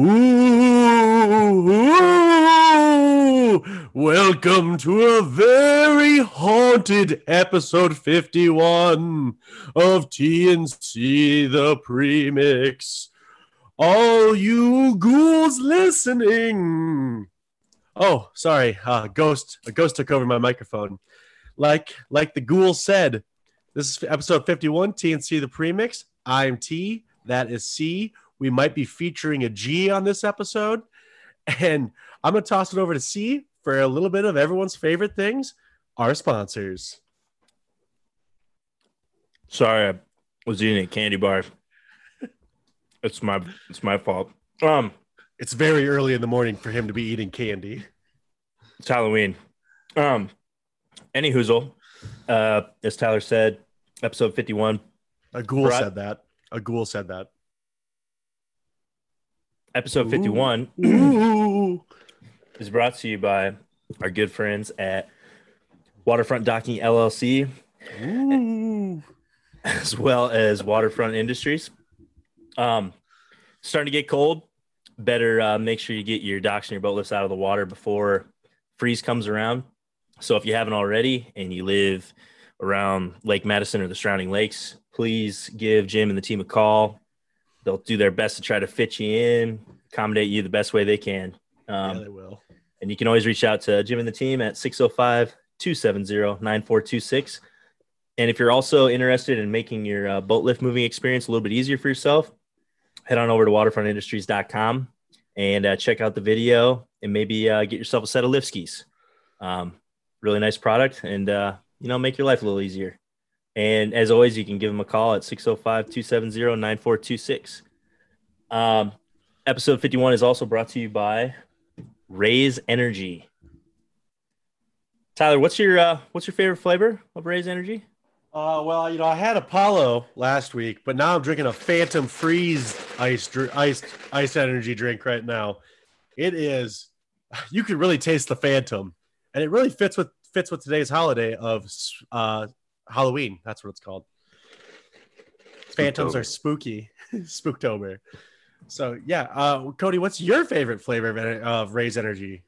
Ooh, ooh, welcome to a very haunted episode 51 of TNC the Premix. All you ghouls listening. Oh, sorry. Uh, ghost, a ghost took over my microphone. Like, like the ghoul said, this is episode 51, TNC the Premix. I'm T. That is C. We might be featuring a G on this episode. And I'm going to toss it over to C for a little bit of everyone's favorite things our sponsors. Sorry, I was eating a candy bar. It's my it's my fault. Um, It's very early in the morning for him to be eating candy. it's Halloween. Um, any hoozle, uh, as Tyler said, episode fifty one, A ghoul Brought- said that. A ghoul said that. Episode Ooh. fifty one Ooh. is brought to you by our good friends at Waterfront Docking LLC, Ooh. as well as Waterfront Industries. Um, starting to get cold. Better uh, make sure you get your docks and your boat lifts out of the water before freeze comes around. So if you haven't already and you live around Lake Madison or the surrounding lakes, please give Jim and the team a call. They'll do their best to try to fit you in, accommodate you the best way they can. Um, yeah, they will. and you can always reach out to Jim and the team at 605 270 9426. And if you're also interested in making your uh, boat lift moving experience a little bit easier for yourself, head on over to waterfrontindustries.com and uh, check out the video and maybe uh, get yourself a set of lift skis. Um, really nice product and, uh, you know, make your life a little easier. And as always, you can give them a call at 605 270 9426. Um, episode 51 is also brought to you by Raze Energy. Tyler, what's your uh, what's your favorite flavor of Raze Energy? Uh, well, you know, I had Apollo last week, but now I'm drinking a Phantom Freeze ice, dr- iced, iced energy drink right now. It is, you can really taste the Phantom, and it really fits with fits with today's holiday of uh, Halloween. That's what it's called. Phantoms are spooky, Spooktober. So yeah, uh, Cody, what's your favorite flavor of, of Raze Energy?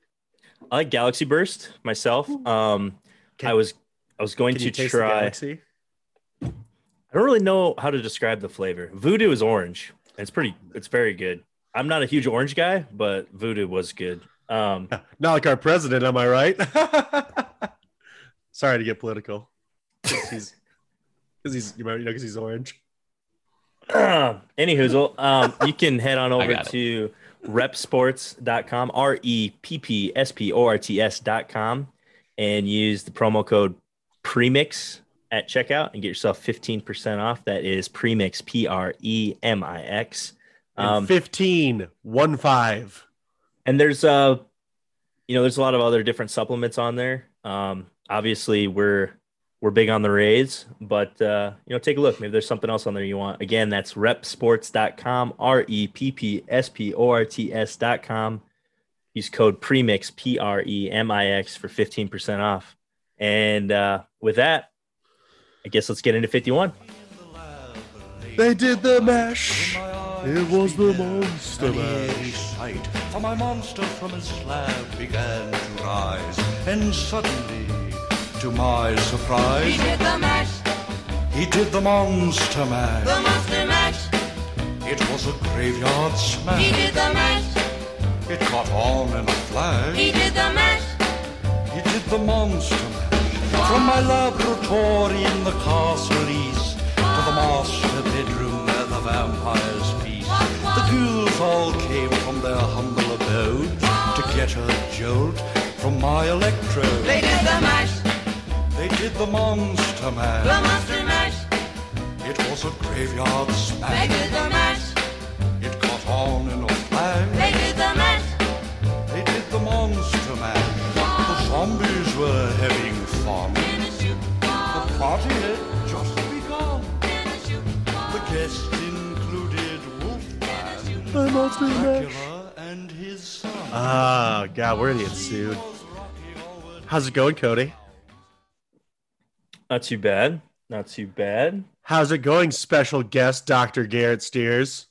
I like Galaxy Burst myself. Um, Can- I was I was going to you taste the try. galaxy? I don't really know how to describe the flavor. Voodoo is orange. It's pretty. It's very good. I'm not a huge orange guy, but Voodoo was good. Um, Not like our president, am I right? Sorry to get political. 'Cause he's because he's you know because he's orange. Any hoozle, um, you can head on over got it. to reppsports.com, R E P P S P O R T S.com, and use the promo code premix at checkout and get yourself 15% off. That is premix, P R E M I X. Um, 15, one five. and there's uh you know there's a lot of other different supplements on there um obviously we're we're big on the Raze but uh you know take a look. Maybe there's something else on there you want. Again that's reppsports.com E r-e-p-p-s-p-o-r-t-s.com use code premix p-r-e-m-i-x for 15% off. And uh with that i guess let's get into 51 They did the mash. It was the monster An mash. sight, for my monster from his slab began to rise, and suddenly, to my surprise, He did the mash, he did the monster mash. the monster mash. It was a graveyard smash. He did the mash, It caught on in a flash. he did the mash. He did the monster mash. From my laboratory in the castle east to the master bedroom where the vampires feast. The ghouls all came from their humble abode to get a jolt from my electrode. They did the mash, They did the monster Man. the monster mash. It was a graveyard smash. They smash. did the mash, It caught on in a flash. they did the mash. They did the monster mash. The zombies were having fun. In a The party had just begun. in a. The guests included Wolfman, The monster mash. Dracula, and his son. Ah, God, we're gonna get sued. How's it going, Cody? Not too bad not too bad How's it going, special guest Dr. Garrett Steers?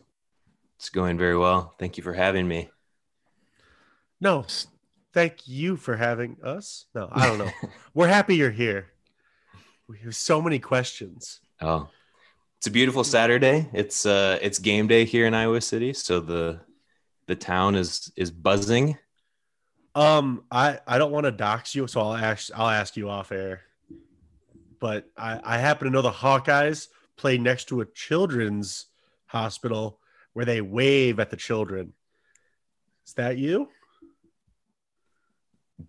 It's going very well. Thank you for having me. No, thank you for having us. No, I don't know. We're happy you're here. We have so many questions. Oh, it's a beautiful Saturday. It's uh, it's game day here in Iowa City, so the the town is is buzzing. Um, I I don't want to dox you, so I'll ask I'll ask you off air. But I I happen to know the Hawkeyes play next to a children's hospital where they wave at the children. Is that you?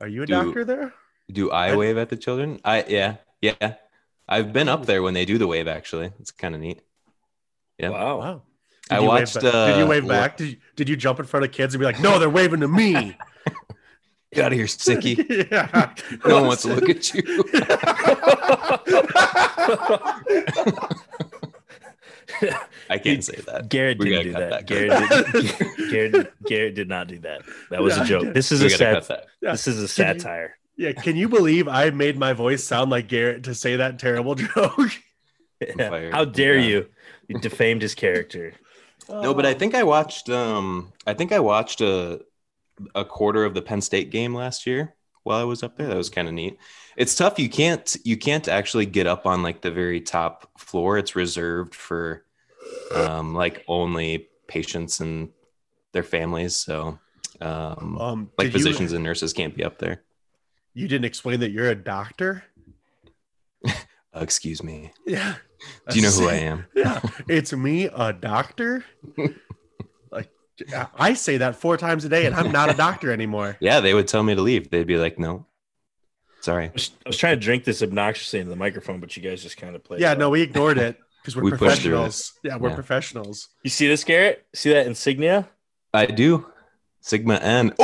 Are you a Do- doctor there? Do I I- wave at the children? I yeah yeah. I've been up there when they do the wave. Actually, it's kind of neat. Yeah. Wow. Wow. I you wave watched, ba- did you uh, wave back? Did you, did you jump in front of kids and be like, "No, they're waving to me"? Get out of here, sicky. yeah. No one wants to look at you. I can't say that. Garrett We didn't do that. that. Garrett, did, Garrett, Garrett did not do that. That was Yeah, a I joke. This is a gotta sat- Yeah. This is a Can you- satire. Yeah, can you believe I made my voice sound like Garrett to say that terrible joke? fired. How dare Yeah. you? You defamed his character. No, but I think I watched. Um, I think I watched a a quarter of the Penn State game last year while I was up there. That was kind of neat. It's tough. You can't. You can't actually get up on like the very top floor. It's reserved for, um, like only patients and their families. So, um, um, like did you- physicians and nurses can't be up there. You, didn't explain that you're a doctor. Uh, excuse me. Yeah. Do you know who I am? Yeah, it's me, a doctor. like I say that four times a day, and I'm not a doctor anymore. Yeah, they would tell me to leave. They'd be like, "No, sorry." I was, I was trying to drink this obnoxiously into the microphone, but you guys just kind of played. Yeah, it no, we ignored it because we're We pushed through it. professionals. Yeah, we're Yeah. professionals. You see this, Garrett? See that insignia? I do. Sigma Nu.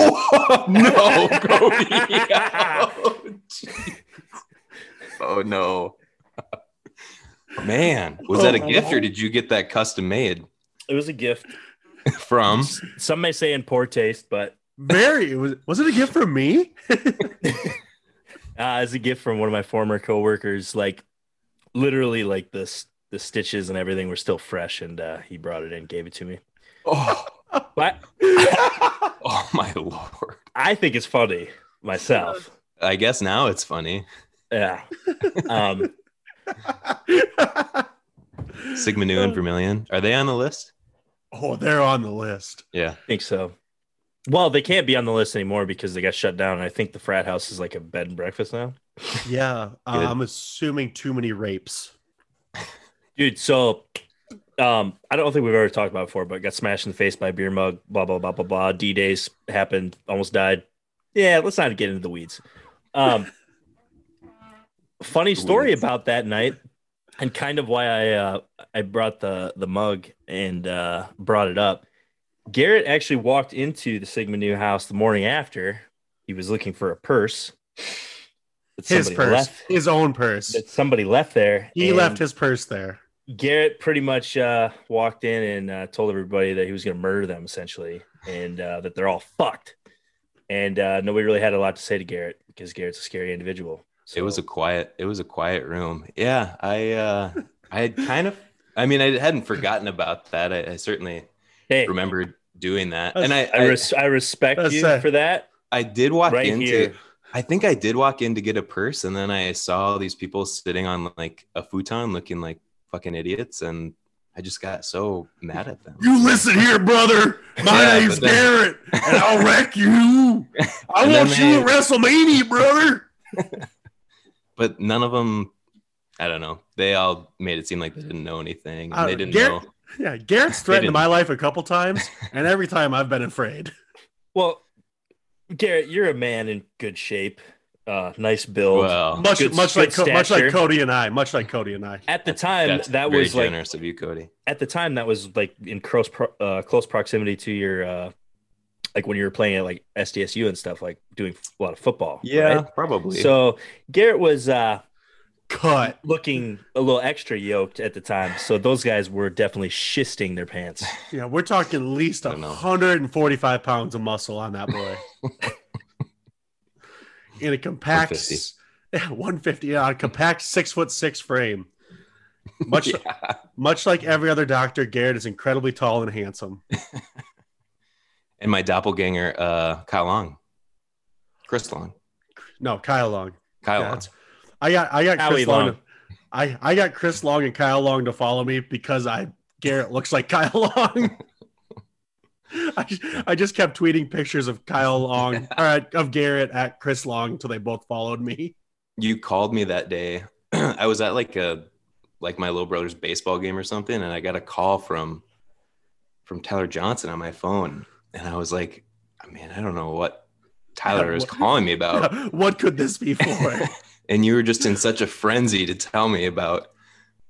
Oh no, oh, Cody. oh, gee. Oh, no. Man, was that a Oh, gift or did you get that custom made It was a gift. from? Some may say in poor taste, but Very. Was. Was it a gift from me? uh, as a gift from one of my former coworkers. Like literally, like the the stitches and everything were still fresh, and uh, he brought it in, gave it to me. Oh, But oh my lord. I think it's funny myself. I guess now it's funny. Yeah. Um, Sigma Nu and Vermillion. Are they on the list? Oh, they're on the list. Yeah. I think so. Well, they can't be on the list anymore because they got shut down. And I think the frat house is like a bed and breakfast now. Yeah, uh, I'm assuming too many rapes. Dude, so um, I don't think we've ever talked about it before, but got smashed in the face by a beer mug, blah, blah, blah, blah, blah. D days happened, almost died. Yeah, let's not get into the weeds. Um, funny story Weeds. about that night and kind of why I uh, I brought the the mug and uh, brought it up. Garrett actually walked into the Sigma Nu house the morning after. He was looking for a purse. His purse, left- his own purse. that somebody left there. He left his purse there. Garrett pretty much uh, walked in and uh, told everybody that he was going to murder them essentially, and uh, that they're all fucked. And uh, nobody really had a lot to say to Garrett because Garrett's a scary individual. It was a quiet. It was a quiet room. Yeah, I uh, I had kind of. I mean, I hadn't forgotten about that. I, I certainly hey. remembered doing that, and I I, I, res- I respect you a- for that. I did walk Right into. here. I think I did walk in to get a purse, and then I saw all these people sitting on like a futon, looking like fucking idiots, and I just got so mad at them. You listen here, brother. My Yeah, name's but then- Garrett, and I'll wreck you. I want then you at they- WrestleMania, brother. But none of them. I don't know. They all made it seem like they didn't know anything. Uh, they didn't Garrett- know. Yeah, Garrett's threatened my life a couple times, and every time I've been afraid. Well, Garrett, you're a man in good shape, uh, nice build. Well, Much, Good- much good like, Co- much like. Cody and I. Much like Cody and I. at the time, that's that very was like generous of you, Cody. at the time that was like in close pro- uh, close proximity to your uh, like when you were playing at like SDSU and stuff, like doing a lot of football. right? probably. So Garrett was uh, Cut. looking a little extra yoked at the time. So those guys were definitely shisting their pants. Yeah, we're talking at least I 145 pounds of muscle on that boy. In a compact, 150. yeah, 150 yeah, a compact six foot six frame. Much Yeah. much like every other doctor, Garrett is incredibly tall and handsome. And my doppelganger, uh, Kyle Long, Chris Long, No, Kyle Long. Kyle Yeah, Long. I got I got Howie Chris Long. Long. to- I I got Chris Long and Kyle Long to follow me because I Garrett looks like Kyle Long. I, just- I just kept tweeting pictures of Kyle Long or of Garrett at Chris Long until they both followed me. You called me that day. I was at like a like my little brother's baseball game or something, and I got a call from from Tyler Johnson on my phone, and I was like, man, I don't know what Tyler is calling me about. what could this be for? and you were just in such a frenzy to tell me about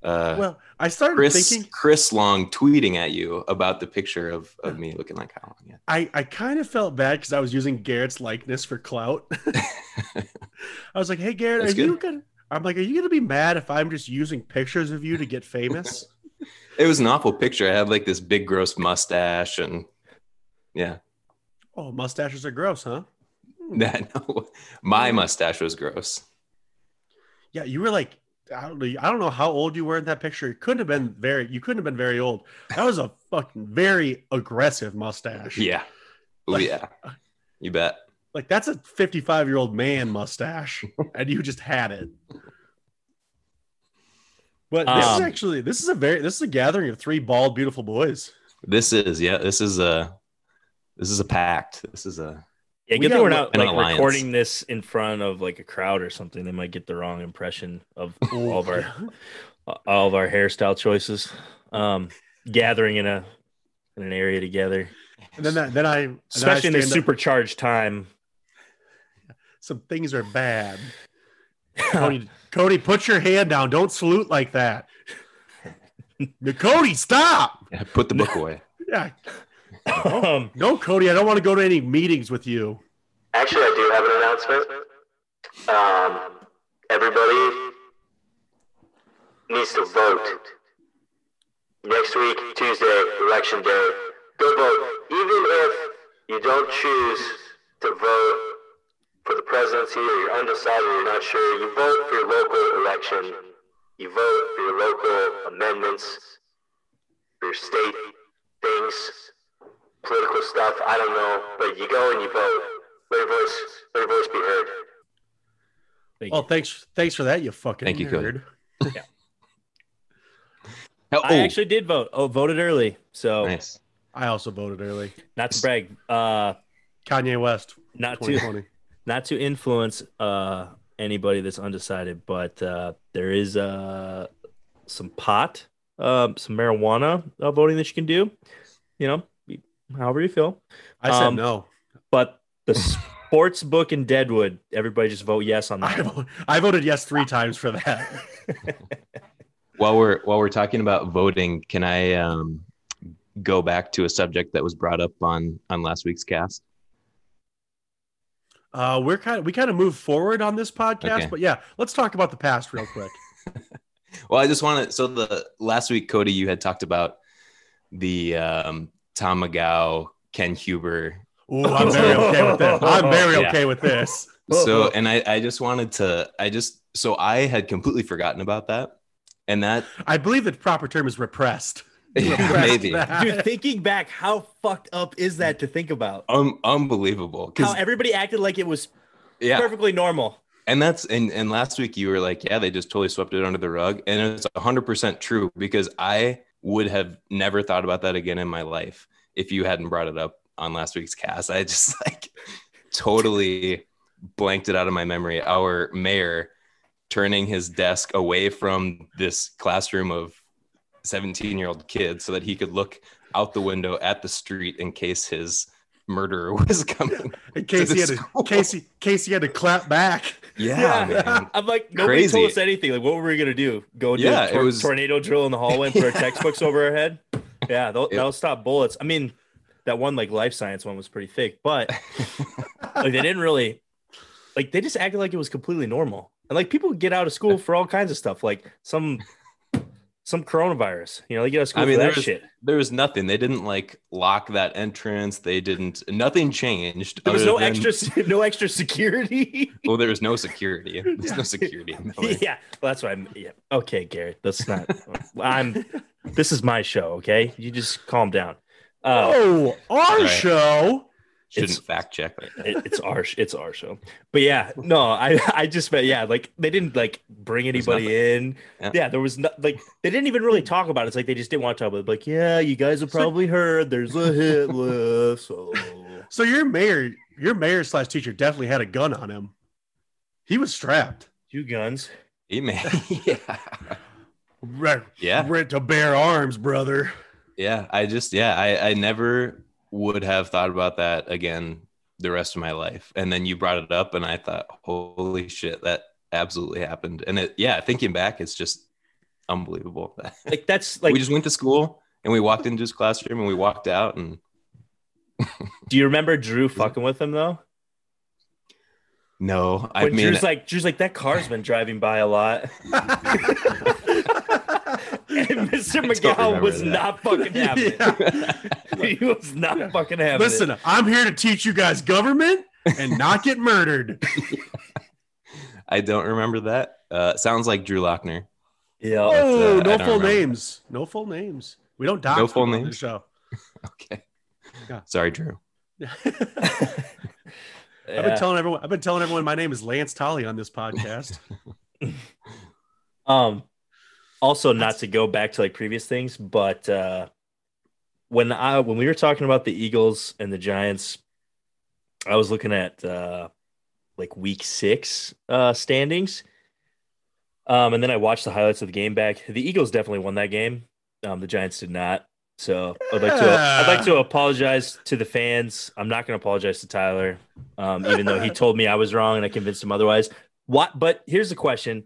uh, well, I started Chris thinking Chris Long tweeting at you about the picture of, of me looking like Kyle. Long. I, I kind of felt bad because I was using Garrett's likeness for clout. I was like, "Hey, Garrett, That's are you gonna?" I'm like, "Are you gonna be mad if I'm just using pictures of you to get famous?" it was an awful picture. I had like this big gross mustache and yeah. oh, mustaches are gross, huh? That hmm. no, my hmm. mustache was gross. Yeah, you were like, I don't know, I don't know how old you were in that picture. It couldn't have been very. You couldn't have been very old. That was a fucking very aggressive mustache. Yeah. Oh Like- yeah. Uh, you bet. like that's a 55 year old man mustache, and you just had it. But this is Um, actually this is a very this is a gathering of three bald, beautiful boys. This is yeah. This is a this is a pact. This is a Yeah, We good got thing we're not like alliance. recording this in front of like a crowd or something. They might get the wrong impression of all of our all of our hairstyle choices. Um, gathering in a in an area together, And then that, then I, and then I especially in this supercharged time. some things are bad. Cody, Cody, put your hand down. Don't salute like that. No, Cody, stop. yeah, put the book away. Yeah. Um, No, Cody, I don't want to go to any meetings with you. Actually, I do have an announcement. Um, everybody needs to vote. Next week, Tuesday, election day. Go vote. Even if you don't choose to vote for the presidency or you're undecided, you're not sure, you vote for your local election. You vote for your local amendments, for your state things, political stuff. I don't know, but you go and you vote. Let your voice, let your voice be heard. thank Oh, you. thanks, thanks for that, you fucking Thank you, Cody. nerd. Oh, I actually did vote. Oh, voted early. So nice. I also voted early. not to brag, uh, Kanye West, not to 2020. not to influence uh anybody that's undecided, but uh there is uh some pot, uh, some marijuana uh, voting that you can do. You know, however you feel. I said Um, no. But the sports book in Deadwood, everybody just vote yes on that. one. vo- I voted yes three times for that. While we're while we're talking about voting, can I um, go back to a subject that was brought up on on last week's cast? Uh, we're kind of we kind of move forward on this podcast, Okay. but yeah, let's talk about the past real quick. Well, I just want to. So the last week, Cody, you had talked about the um, Tom McGow, Ken Huber. Ooh, I'm very okay with this. I'm very Yeah. okay with this. So, and I, I just wanted to, I just, so I had completely forgotten about that, and that I believe the proper term is repressed. Yeah, Repressed maybe that. Dude, thinking back, how fucked up is that to think about? um, unbelievable. How everybody acted like it was yeah, perfectly normal. and that's and and last week you were like, yeah, they just totally swept it under the rug, and it's hundred percent true because I would have never thought about that again in my life if you hadn't brought it up on last week's cast. I just like totally blanked it out of my memory. Our mayor turning his desk away from this classroom of 17 year old kids so that he could look out the window at the street in case his murderer was coming. In case he the had to. Casey, Casey had to clap back. Yeah, man. I'm like, nobody Crazy. told us anything. Like, what were we gonna do? Go do Yeah, a it tor- was- tornado drill in the hallway and put our textbooks over our head? Yeah, they'll, It- that'll stop bullets. I mean, that one like life science one was pretty thick, but like they didn't really like they just acted like it was completely normal. And like people get out of school for all kinds of stuff. Like some some coronavirus. You know, they get us I I mean, there was, shit. there was nothing. They didn't like lock that entrance. They didn't. Nothing changed. There was no than- extra, no extra security. Well, there was no security. There's no security. in Miller. yeah, well, that's why I'm. Yeah. Okay, Garrett, that's not. I'm. This is my show. Okay, you just calm down. Uh, Oh, our Right. show. Shouldn't It's- fact check. it, it's our it's our show. But yeah, no, I I just meant yeah, like they didn't like bring anybody in. Yeah. Yeah. there was not like they didn't even really talk about it. It's like they just didn't want to talk about it. Like, yeah, you guys have probably heard there's a hit list. So So your mayor, your mayor slash teacher definitely had a gun on him. He was strapped. two guns. He man. yeah. Rent, Yeah. rent to bear arms, brother. Yeah. I just yeah. I I never would have thought about that again the rest of my life. And then you brought it up, and I thought, holy shit, that absolutely happened. And it yeah. Thinking back, it's just unbelievable. Like that's like we just went to school and we walked into his classroom and we walked out and do you remember Drew fucking with him though? no, I When mean Drew's like Drew's like that car's been driving by a lot. And Mr. I McGowan was that. not fucking having it. He was not fucking having it. Listen, I'm here to teach you guys government and not get murdered. I don't remember that. Uh, sounds like Drew Lochner. Yeah. uh, Oh, I no full remember. names. No full names. We don't dox No full names? this show. Okay. Yeah. Sorry, Drew. I've been telling everyone. I've been telling everyone my name is Lance Tully on this podcast. Um, also not to go back to like previous things, but uh, when I when we were talking about the Eagles and the Giants, I was looking at uh, like Week Six uh, standings, um, and then I watched the highlights of the game back. The Eagles definitely won that game. Um, the Giants did not. So I'd like to I'd like to apologize to the fans. I'm not going to apologize to Tyler, um, even though he told me I was wrong and I convinced him otherwise. What? But here's the question: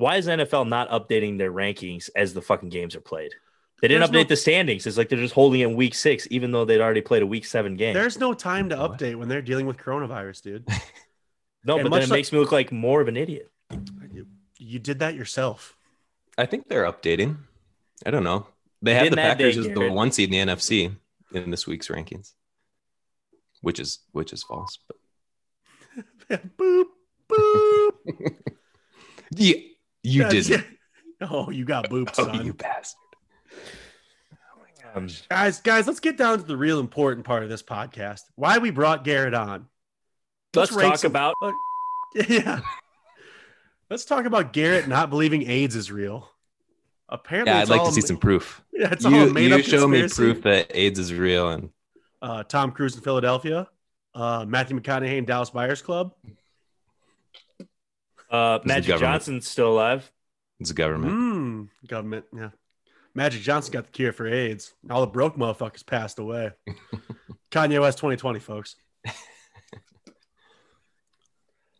Why is NFL not updating their rankings as the fucking games are played? They didn't There's update no- the standings. It's like they're just holding in week six, even though they'd already played a week seven game. There's no time to update when they're dealing with coronavirus, dude. no, and but then it like- makes me look like more of an idiot. You, you did that yourself. I think they're updating. I don't know. They have the that day, Packers as the one seed in the NFC in this week's rankings, which is which is false. But boop boop. yeah, you That's- did. Oh, you got booped, Oh, son. you bastard. Um, Guys, guys, let's get down to the real important part of this podcast. Why we brought Garrett on. let's rank talk some- about Yeah. Let's talk about Garrett not believing AIDS is real. Apparently, Yeah, I'd like to see ma- some proof. Yeah, it's all You, made you up show me conspiracy. proof that AIDS is real, and Uh, Tom Cruise in Philadelphia. Uh, Matthew McConaughey in Dallas Buyers Club. Uh, Magic. Johnson's still alive. it's a government. Mm, government. Yeah. Magic Johnson got the cure for AIDS. All the broke motherfuckers passed away. Kanye West 2020, folks.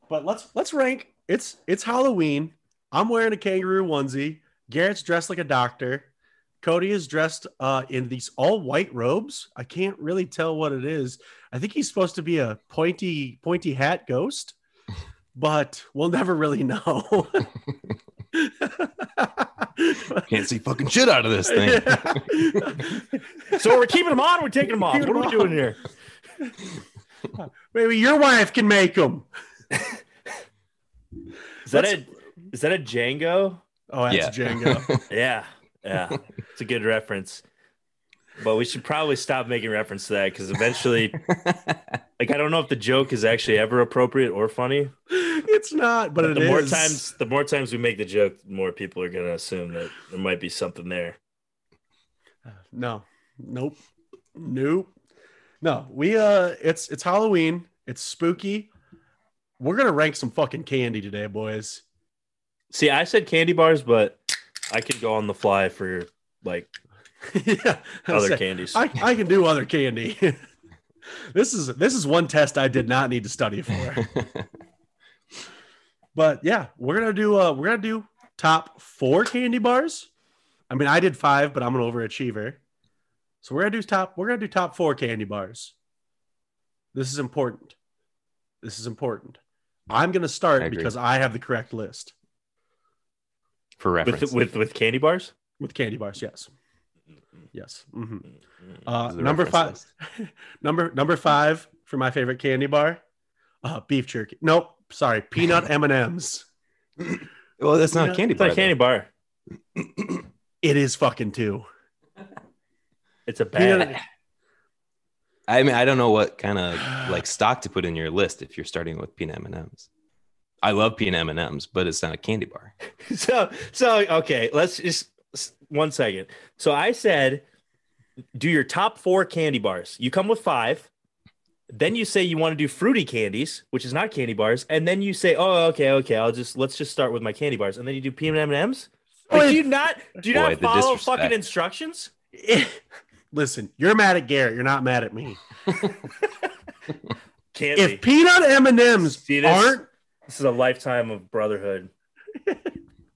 but let's let's rank. It's it's Halloween. I'm wearing a kangaroo onesie. Garrett's dressed like a doctor. Cody is dressed uh, in these all white robes. I can't really tell what it is. I think he's supposed to be a pointy pointy hat ghost, but we'll never really know. Can't see fucking shit out of this thing. So we're keeping them on. We're taking them off. Keeping What are we them doing here? Maybe your wife can make them. Is that a is that a Django? Oh, that's Yeah. Django. Yeah, yeah, it's a good reference. But we should probably stop making reference to that because eventually, like, I don't know if the joke is actually ever appropriate or funny. it's not, but, But it the more times, the more times we make the joke, the more people are gonna assume that there might be something there. No, nope, nope. No, we uh, it's it's Halloween. It's spooky. We're gonna rank some fucking candy today, boys. See, I said candy bars, but I could go on the fly for like yeah, other said- candies. I, I can do other candy. this is this is one test I did not need to study for. But yeah, we're gonna do uh we're gonna do top four candy bars. I mean, I did five, but I'm an overachiever. So we're gonna do top we're gonna do top four candy bars. This is important. This is important. I'm gonna start I because I have the correct list. For reference. with with with candy bars. with candy bars. Yes, yes. hmm Mm, Uh, number five, number number five for my favorite candy bar, uh, beef jerky. Nope, sorry, peanut M and M's. Well, that's not Yeah, a candy It's bar. not a candy bar. It is fucking too. It's a Peanut- I mean, I don't know what kind of like stock to put in your list if you're starting with peanut M and M's. I love peanut M and M's, but it's not a candy bar. so so okay let's just s- one second so i said do your top four candy bars you come with five then you say you want to do fruity candies which is not candy bars and then you say oh okay okay i'll just let's just start with my candy bars and then you do peanut m&ms like, do you not do you Boy, not follow disrespect. fucking instructions Listen, you're mad at Garrett. You're not mad at me. can't be. If peanut M and M's See this? aren't this is a lifetime of brotherhood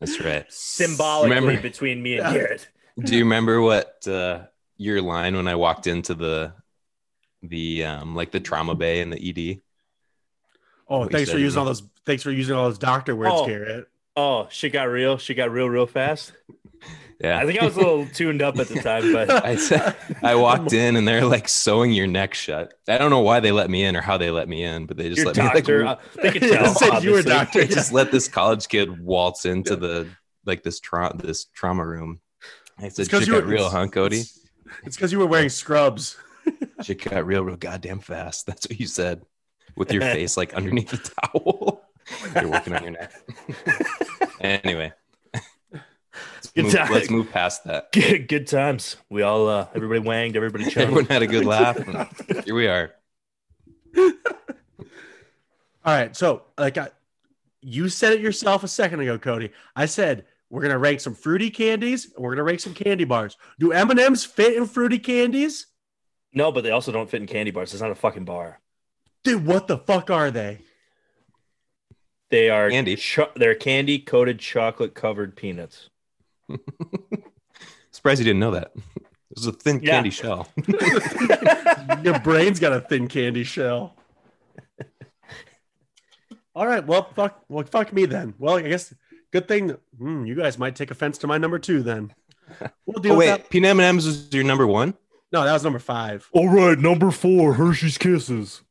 That's right. symbolically Remember- between me and Yeah. garrett Do you remember what uh, your line when I walked into the the um like the trauma bay and the ED? Oh, What thanks for using all those. Thanks for using all those doctor words, Oh. Garrett. oh she got real She got real real fast Yeah. i think i was a little tuned up at the time but I I walked in and they're like sewing your neck shut. I don't know why they let me in or how they let me in, but they just Your let doctor, me uh, like, they could tell. said you were obviously. doctor. they just let this college kid waltz into the like this tra- this trauma room. I said, 'cause "Shit you got were- real, huh, Cody? It's because you were wearing scrubs. Shit got real, real goddamn fast." That's what you said, with your face like underneath the towel. You're working on your neck. anyway, let's Good move, time. let's move past that. Good, good times. We all, uh, everybody wanged, everybody chugged. Everyone had a good laugh. and here we are. All right, so like I, you said it yourself a second ago, Cody. I said we're gonna rank some fruity candies and we're gonna rank some candy bars. Do M and M's fit in fruity candies? No, but they also don't fit in candy bars. It's not a fucking bar. Dude, what the fuck are they? They are Candy. Cho- they're candy coated chocolate covered peanuts. Surprised you didn't know that. It was a thin Yeah. candy shell. Your brain's got a thin candy shell. All right, well, fuck, well, fuck me then. Well, I guess good thing hmm, you guys might take offense to my number two then. We'll deal Oh with wait, that. peanut M&M's was your number one. No, that was number five. All right, number four, Hershey's Kisses.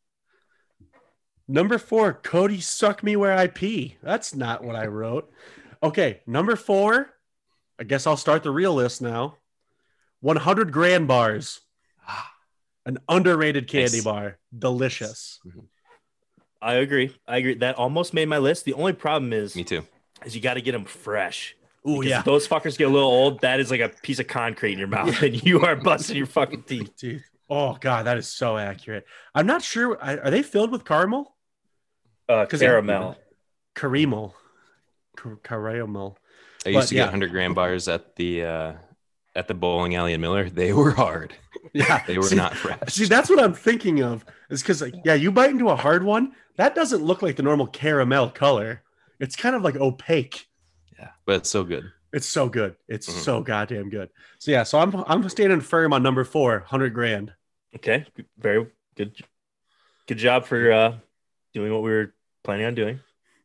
Number four, Cody suck me where I pee. That's not what I wrote. Okay, number four. I guess I'll start the real list now. 100 grand bars. An underrated candy Nice. bar. Delicious. I agree. I agree. That almost made my list. The only problem is, Me too. is you got to get them fresh. Oh, yeah. if those fuckers get a little old, that is like a piece of concrete in your mouth, and you are busting your fucking teeth. Dude. Oh, God, that is so accurate. I'm not sure. I- Are they filled with caramel? Uh, 'Cause- caramel. Caramel. Car- Caramel. I used But, to yeah. get 100 grand bars at the uh, at the bowling alley in Miller. They were hard. Yeah. They were See- not fresh. See, that's what I'm thinking of. Is because like, yeah, you bite into a hard one, that doesn't look like the normal caramel color. It's kind of like opaque. yeah, but it's so good. It's so good. It's Mhm. so goddamn good. So yeah, so I'm I'm standing firm on number four, hundred grand. Okay, very good. Good job for uh, doing what we were planning on doing.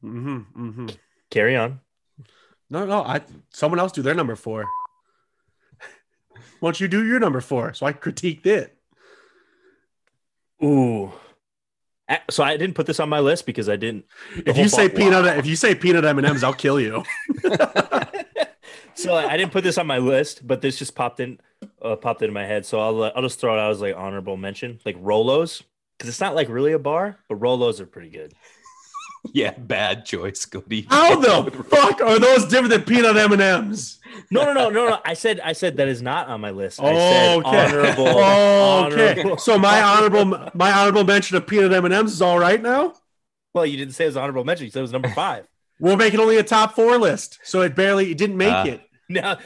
Mm-hmm, mm-hmm. Carry on. No, no, I someone else do their number four. Why don't you do your number four so I critiqued it? Ooh. So I didn't put this on my list because I didn't. If you say peanut, if you say peanut M and M's, I'll kill you. so I didn't put this on my list, but this just popped in, uh, popped into my head. So I'll uh, I'll just throw it out as like honorable mention, like Rolos, because it's not like really a bar, but Rolos are pretty good. Yeah, bad choice, Cody. How the fuck are those different than peanut M and M's? No, no, no, no, no. I said I said that is not on my list. I Oh, said okay. honorable. okay. honorable. So my honorable my honorable mention of peanut M and M's is all right now. Well, you didn't say it was honorable mention. You said it was number five. We're making only a top four list, so it barely it didn't make Ah. it. Now,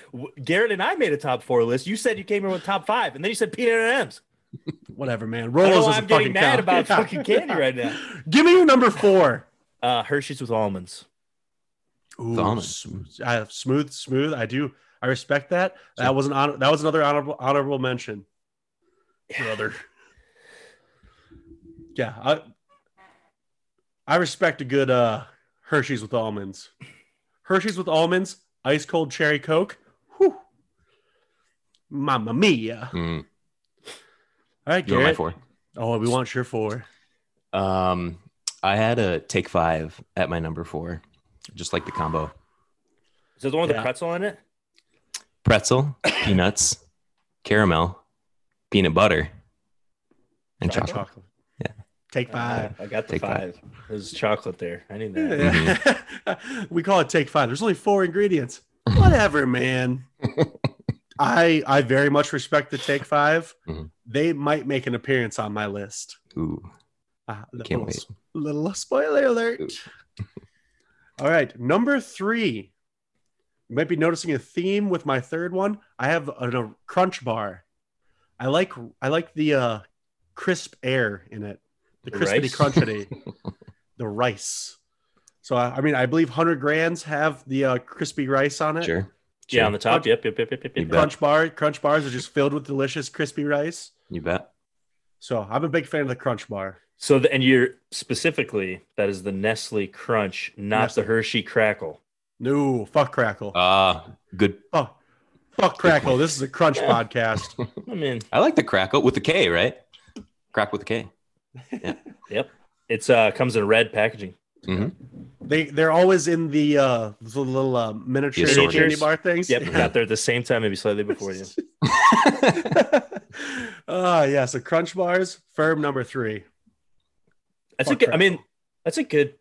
Garrett and I made a top four list. You said you came in with top five, and then you said peanut and M's. Whatever, man. I don't Rolos know why I'm getting mad count. about fucking candy right now. Give me your number four. Uh, Hershey's with almonds. Ooh, almonds. smooth, I, smooth, smooth. I do. I respect that. That was an honor. That was another honorable honorable mention. Brother. Yeah, I I respect a good uh Hershey's with almonds. Hershey's with almonds, ice cold cherry Coke. Whew. Mamma mia. Mm. All right, You want my four? Oh, we want your four. Um, I had a take five at my number four, just like the combo: Is that the one with Yeah. the pretzel in it? pretzel, peanuts, caramel, peanut butter, and Dark chocolate. Yeah. Take five. I got the Take five. There's chocolate there. I need that. we call it take five. There's only four ingredients. Whatever, man. I I very much respect the take 5 Mhm. They might make an appearance on my list. Ooh, Uh, can't little, wait. little spoiler alert. All right, number three. You might be noticing a theme with my third one. I have a, a crunch bar. I like I like the uh, crisp air in it, the The crispity rice? crunchity, the rice. So I, I mean, I believe hundred grands have the uh, crispy rice on it. sure. Yeah, on the top. Yep, yep, yep, yep, yep. You yep. bet. Crunch bar, crunch bars are just filled with delicious crispy rice. You bet. So I'm a big fan of the crunch bar. So, the, and you're specifically that is the Nestle Crunch, not Nestle. the Hershey Krackel. No, fuck Krackel. Ah, good. oh, fuck Krackel. This is a crunch podcast. I mean, I like the Krackel with the K, right? Crack with the K. Yeah. yep. It's uh comes in red packaging. Hmm They they're always in the uh the little uh, miniature The assorted. candy bar things. Yep, got there at the same time, maybe slightly before you. Ah, yeah. So crunch bars, firm number three. That's a Fuck good. I mean, that's a good.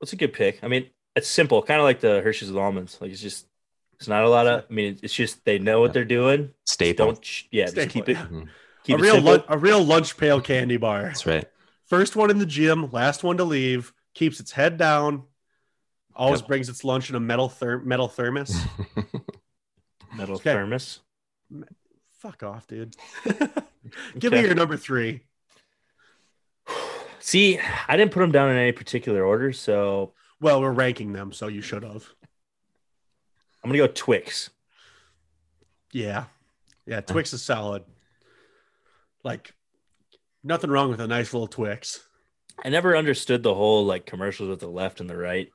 That's a good pick. I mean, it's simple, kind of like the Hershey's with almonds. Like it's just, it's not a lot of. I mean, it's just they know what they're doing. Staple. Don't. sh- Yeah, just keep it. yeah. Mhm. Keep a it real simple. lun- a real lunch pail candy bar. That's right. First one in the gym, last one to leave. Keeps its head down. Always Yep. brings its lunch in a metal ther- metal thermos. metal Okay. thermos. Fuck off, dude. Give me your number three. See, I didn't put them down in any particular order, so Well, we're ranking them, so you should have. I'm gonna go Twix. Yeah. Yeah, uh-huh. Twix is solid. Like nothing wrong with a nice little Twix. I never understood the whole like commercials with the left and the right,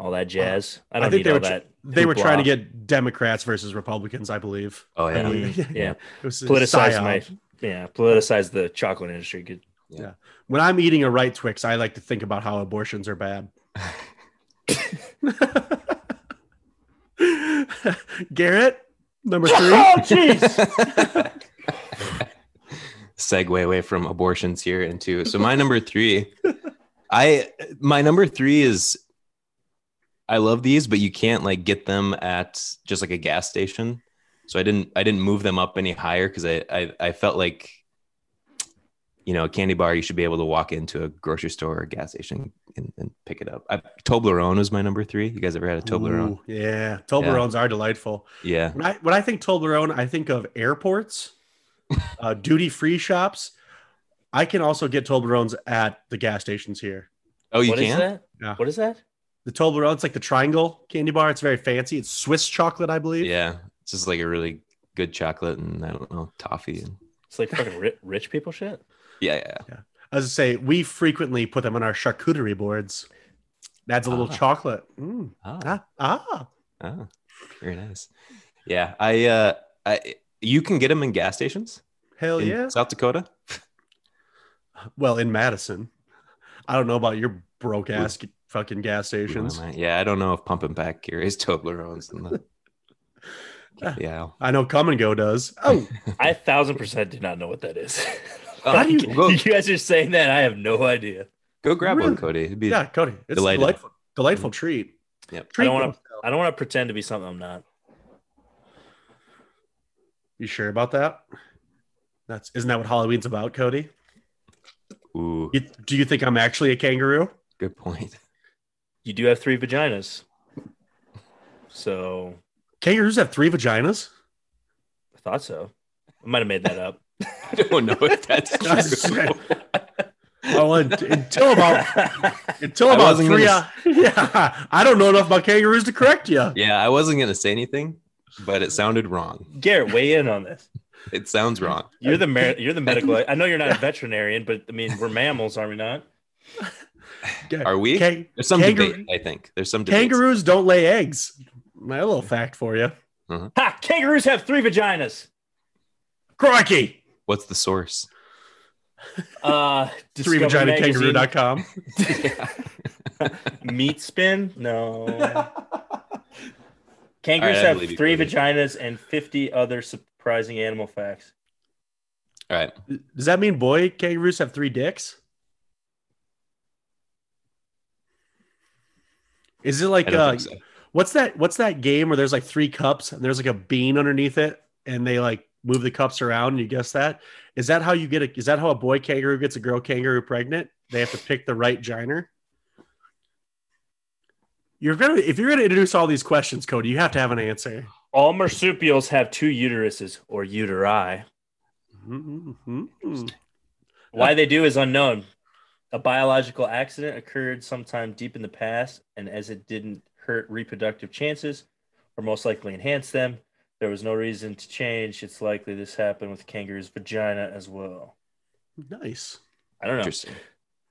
all that jazz. I I don't think need they all were tr- that. They were trying to get Democrats versus Republicans, I believe. Oh yeah. Mm, yeah, It was a politicize my yeah, politicize the chocolate industry. Good. When I'm eating a right Twix, I like to think about how abortions are bad. Garrett, number three. Oh, jeez. Segue away from abortions here into so my number three i my number three is i love these but you can't like get them at just like a gas station. So i didn't i didn't move them up any higher because I, I i felt like you know a candy bar you should be able to walk into a grocery store or gas station and, and pick it up. I, toblerone was my number three. You guys ever had a toblerone? Ooh, yeah, Toblerones are delightful. yeah. When I when I think Toblerone, I think of airports, uh, duty free shops. I can also get Toblerones at the gas stations here. oh you What is can that? Yeah. What is that? The Toblerone, it's like the triangle candy bar. It's very fancy. It's Swiss chocolate, I believe. yeah it's just like a really good chocolate and i don't know toffee and It's like fucking ri- rich people shit. yeah yeah yeah. As I say, we frequently put them on our charcuterie boards. Adds a little Ah. chocolate. Mm. Ah. Ah, ah. Oh, very nice. Yeah, I uh I you can get them in gas stations Hell in yeah. South Dakota. Well, in Madison. I don't know about your broke ass fucking gas stations. Yeah, I don't know if Pump and Pack carries Toblerones in the ah, Yeah. I know Come and Go does. Oh, I a thousand percent do not know what that is. Oh, How do you- go, you guys are saying that I have no idea. go grab Really? one, Cody. It'd be yeah, Cody. It's Delighted. a delightful, delightful mm. treat. Yep. I don't want to. I don't want to pretend to be something I'm not. You sure about that? That's isn't that what Halloween's about, Cody? ooh, You, do you think I'm actually a kangaroo? good point. You do have three vaginas, so Kangaroos have three vaginas. I thought so. I might have made that up. I don't know if that's I true. swear. Oh, until about until about wasn't three. gonna uh, yeah, I don't know enough about kangaroos to correct you. yeah, I wasn't gonna say anything, but it sounded wrong. Garrett, weigh in on this. It sounds wrong. You're the mer- you're the medical. I know you're not a veterinarian, but I mean we're mammals, are we not? Are we? Kang- There's some kangaroo- debate, I think. There's some debate. kangaroos don't lay eggs. My little fact for you. Ha! Kangaroos have three vaginas. Crikey! What's the source? Uh, Three Discovery vagina Magazine. kangaroo.com. Meat spin? No. Kangaroos All right, I have three vaginas and 50 other surprising animal facts. All right. Does that mean boy kangaroos have three dicks? Is it like uh, so. what's that? What's that game where there's like three cups and there's like a bean underneath it, and they like move the cups around? And you guess that is that how you get a? Is that how a boy kangaroo gets a girl kangaroo pregnant? They have to pick the right giner. You're gonna if you're gonna introduce all these questions, Cody, you have to have an answer. All marsupials have two uteruses or uteri. Mhm. Why they do is unknown. A biological accident occurred sometime deep in the past, and as it didn't hurt reproductive chances or most likely enhance them, there was no reason to change. It's likely this happened with kangaroo's vagina as well. Nice. I don't know. Interesting.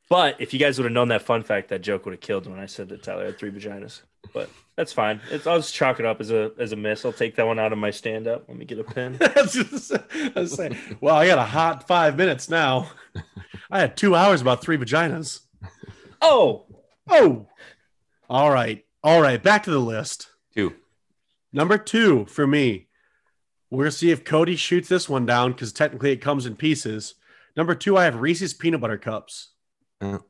But if you guys would have known that fun fact, that joke would have killed when I said that Tyler had three vaginas. But that's fine. It's, I'll just chalk it up as a as a miss. I'll take that one out of my stand up. Let me get a pen. I was just- I was saying, well, I got a hot five minutes now. I had two hours about three vaginas. Oh, Oh, all right. All right. Back to the list. Two. Number two for me. We're going to see if Cody shoots this one down because technically it comes in pieces. Number two, I have Reese's peanut butter cups. It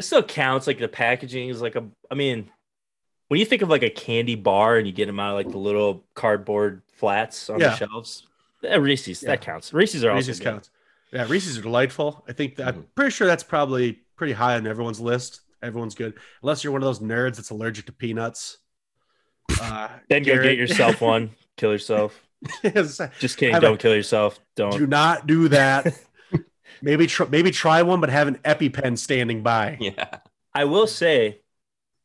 still counts. Like the packaging is like a. I mean, when you think of like a candy bar and you get them out of like the little cardboard flats on Yeah. the shelves, eh, Reese's Yeah. that counts. Reese's are Reese's also good. counts. Yeah, Reese's are delightful. I think that, I'm Mhm. pretty sure that's probably pretty high on everyone's list. Everyone's good, unless you're one of those nerds that's allergic to peanuts. Uh, Then go get yourself one. Kill yourself. Just kidding. Have a- Don't kill yourself. Don't. Do not do that. maybe tr- maybe try one, but have an EpiPen standing by. Yeah. I will say,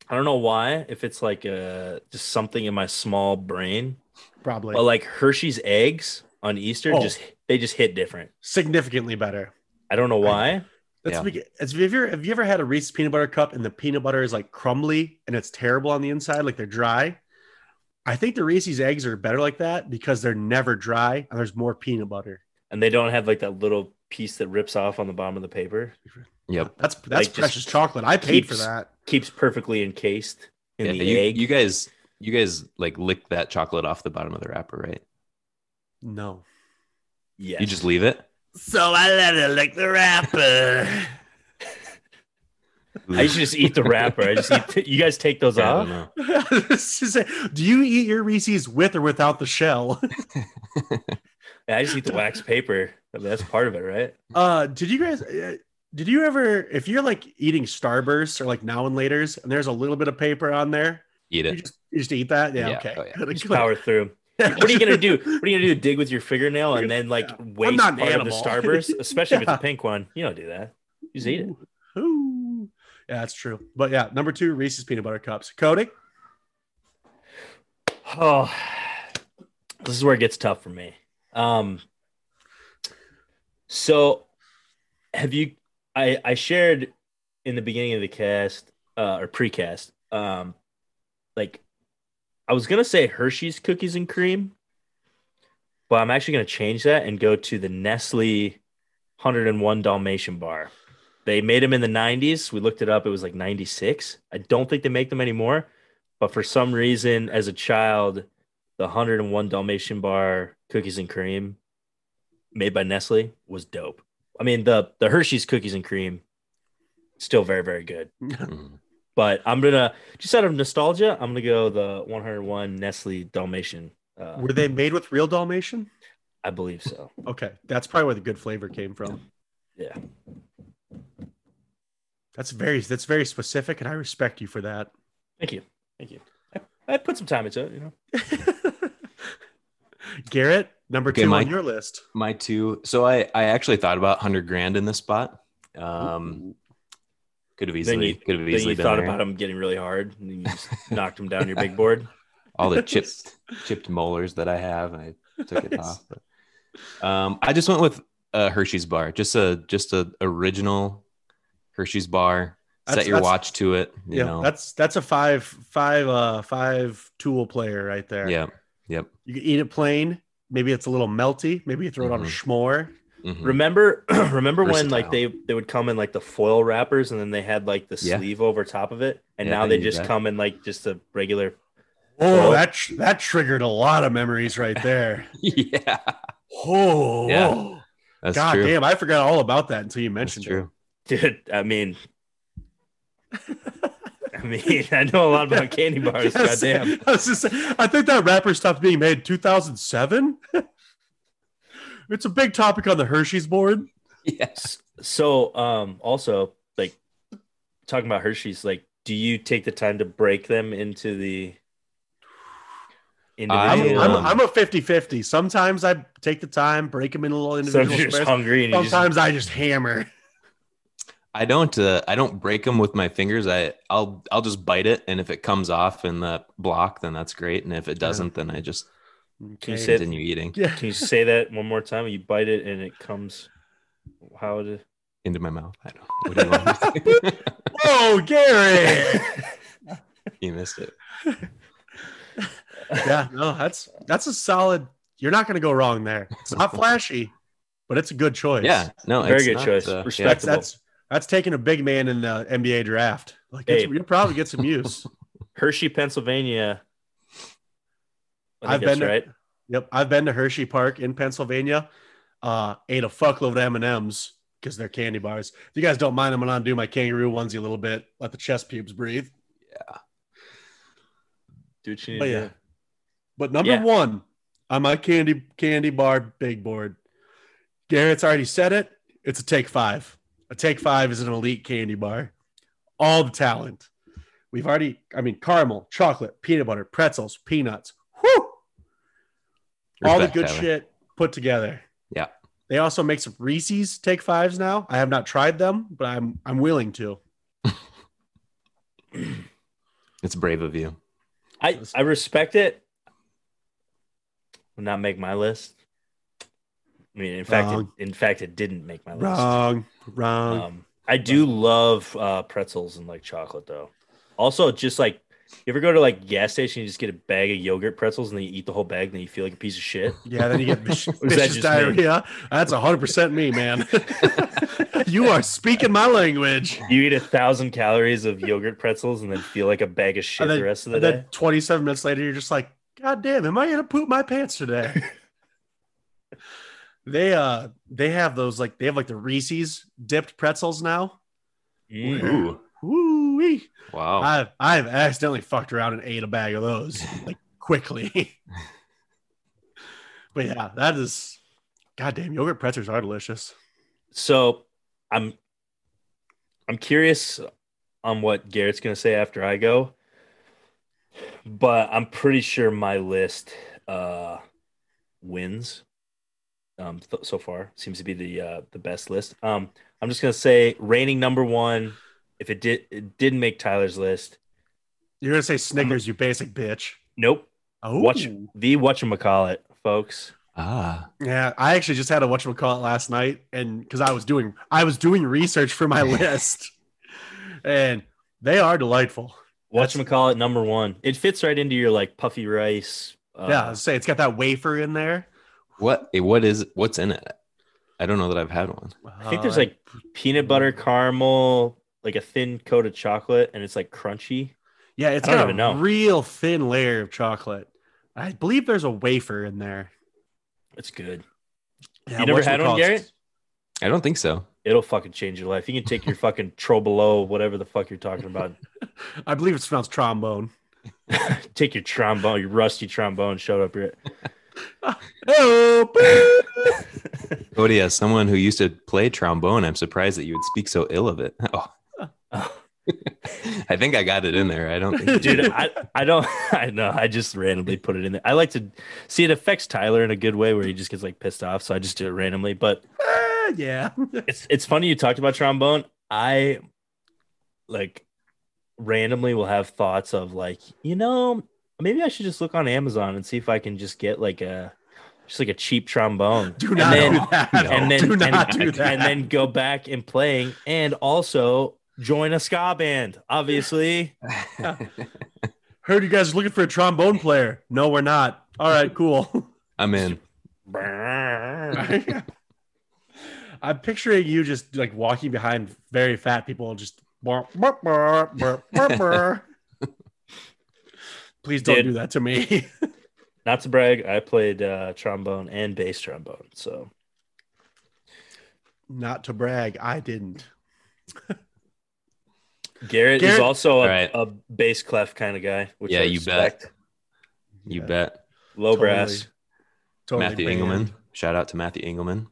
I don't know why, if it's like uh just something in my small brain, Probably but like Hershey's eggs on Easter Oh. just they just hit different. significantly better. I don't know why. That's Yeah. because have you ever have you ever had a Reese's peanut butter cup and the peanut butter is like crumbly and it's terrible on the inside, like they're dry? I think the Reese's eggs are better like that because they're never dry and there's more peanut butter. And they don't have like that little piece that rips off on the bottom of the paper. Yep. That's that's Like, precious chocolate. I paid for that. Keeps perfectly encased in Yeah, the you, egg. you guys, you guys like lick that chocolate off the bottom of the wrapper, right? No. yes. You just leave it. So I let it lick the wrapper. I just eat the wrapper. I just eat you guys take those Yeah, I off? don't know. This is it. Do you eat your Reese's with or without the shell? Yeah, I just eat the wax paper. I mean, that's part of it, right? Uh, did you guys? Uh, did you ever? If you're like eating Starburst or like Now and Later's, and there's a little bit of paper on there, Eat you it. just you just eat that. Yeah. Yeah. Okay. Oh, yeah. Good, Just power through. What are you gonna do? What are you gonna do? Dig with your fingernail and then like Yeah. waste not an part of the animal. starburst, especially if it's a pink one. You don't do that. You just eat it. Ooh. Ooh. Yeah, that's true. But yeah, number two, Reese's peanut butter cups. Cody, Oh, this is where it gets tough for me. Um, so have you? I I shared in the beginning of the cast uh, or precast. Um, like I was gonna say Hershey's cookies and cream, but I'm actually gonna change that and go to the Nestle 101 Dalmatian bar. They made them in the 90s. We looked it up. It was like 96. I don't think they make them anymore. But for some reason, as a child, the 101 Dalmatian bar cookies and cream made by Nestle was dope. I mean, the the Hershey's cookies and cream still very very good. Mhm. But I'm gonna just out of nostalgia, I'm gonna go the 101 Nestle Dalmatian. Uh, were they made with real Dalmatian? I believe so. Okay, that's probably where the good flavor came from. Yeah. That's very that's very specific, and I respect you for that. Thank you. Thank you. I, I put some time into it. You know. Garrett, number Okay, two my- on your list. My two. So I, I actually thought about hundred grand in this spot. Um, could have easily, you, could have easily you been thought there. about him getting really hard, and you just knocked him down your big board. all the chipped chipped molars that I have, I took it Nice. off. But, um, I just went with a Hershey's bar, just a just a original Hershey's bar. That's- Set your watch to it. You yeah, know. that's that's a five five uh five tool player right there. yeah, yep. you can eat it plain. maybe it's a little melty. Maybe you throw it on a Mhm. s'more. Mhm. Remember, remember when like they they would come in like the foil wrappers, and then they had like the Yeah. sleeve over top of it, and Yeah, now they just that. come in like just a regular. Oh, that tr- that triggered a lot of memories right there. yeah, Oh, Yeah, that's God true. damn! I forgot all about that until you That's mentioned it. Dude, I mean, I mean, I know a lot about candy bars. Yes, Goddamn. I, was just I think that wrapper stopped being made 2007. it's a big topic on the Hershey's board. Yes. So, um, also like talking about Hershey's, like, do you take the time to break them into the I'm. I'm, I'm a 50 50. Sometimes I take the time, break them into little Sometimes individual you're just hungry and you just Sometimes I just hammer. I don't. Uh, I don't break them with my fingers. I I'll I'll just bite it, and if it comes off in the block, then that's great. And if it doesn't, then I just Can you Okay. say- continue eating Yeah. Can you say that one more time? You bite it and it comes. How it? into my mouth. I don't. What do you want? me to- Whoa, Gary. you missed it. yeah, no, that's that's a solid. You're not going to go wrong there. It's not flashy, but it's a good choice. Yeah. No. Very it's good not, choice. uh, yeah. That's that's that's taking a big man in the NBA draft. Like Hey. you'll probably get some use. Hershey, Pennsylvania. I've been to- right. Yep, I've been to Hershey Park in Pennsylvania. Uh, ate a fuckload of M and M's because they're candy bars. If you guys don't mind, I'm gonna undo my kangaroo onesie a little bit. Let the chest pubes breathe. Do what you need But yeah. But number Yeah. one on my candy candy bar big board, Garrett's already said it. It's a take five. A take five is an elite candy bar. All the talent. We've already, I mean, caramel, chocolate, peanut butter, pretzels, peanuts. Whoo! All the good Tyler. shit put together. Yeah. They also make some Reese's take fives now. I have not tried them, but I'm I'm willing to. It's brave of you. I I respect it. Would not make my list. I mean, in fact, it, in fact, it didn't make my list. Wrong, wrong. Um, I do love uh, pretzels and like chocolate though. Also, just like you ever go to like gas station, you just get a bag of yogurt pretzels and then you eat the whole bag, and then you feel like a piece of shit. Yeah, then you get vicious, just me? diarrhea. That's hundred percent me, man. you are speaking my language. You eat a thousand calories of yogurt pretzels and then feel like a bag of shit then, the rest of the and day. then twenty-seven minutes later, you're just like, God damn, am I gonna poop my pants today? They uh they have those like they have like the Reese's dipped pretzels now. Ooh. Woo Wow. I've I've accidentally fucked around and ate a bag of those like quickly. but yeah, that is goddamn yogurt pretzels are delicious. So I'm I'm curious on what Garrett's gonna say after I go, but I'm pretty sure my list uh wins. Um, th- so far seems to be the uh, the best list. Um, I'm just gonna say reigning number one. If it did it didn't make Tyler's list, You're gonna say Snickers, you basic bitch. nope. Oh, Watch the whatchamacallit, folks. ah. Yeah, I actually just had a whatchamacallit last night, and because I was doing I was doing research for my list, and they are delightful. Whatchamacallit number one. It fits right into your like puffy rice. Uh, yeah, I'd say it's got that wafer in there. What? What is? What's in it? I don't know that I've had one. I think there's Uh, like peanut butter caramel, like a thin coat of chocolate, and it's like crunchy. yeah, it's I don't got even a know. real thin layer of chocolate. I believe there's a wafer in there. It's good. Yeah, you never had one, whatchamacallit's- Garrett? I don't think so. It'll fucking change your life. You can take your fucking trobolo, whatever the fuck you're talking about. I believe it's pronounced trombone. take your trombone, your rusty trombone, showed up here. Oh! Cody, as someone who used to play trombone, I'm surprised that you would speak so ill of it. Oh. I think I got it in there. I don't think, Dude, I, I don't I know. I just randomly put it in there. I like to see it affects Tyler in a good way where he just gets like pissed off. So I just do it randomly. But Ah, yeah. it's it's funny you talked about trombone. I like randomly will have thoughts of like, you know, maybe I should just look on Amazon and see if I can just get like a just like a cheap trombone. Do And not then- do that. and then do not and, do that. and then go back and playing and also join a ska band obviously heard you guys looking for a trombone player. No, we're not. All right, cool. I'm in. I'm picturing you just like walking behind very fat people, just. burp, burp, burp, burp, burp, burp. Please don't Dude. do that to me. Not to brag, I played uh, trombone and bass trombone. So Not to brag, I didn't. Garrett, is also a, All right. a bass clef kind of guy. Which Yeah, I you bet. You Yeah. bet. Low Totally. brass. Totally Matthew banned. Engelman. Shout out to Matthew Engelman.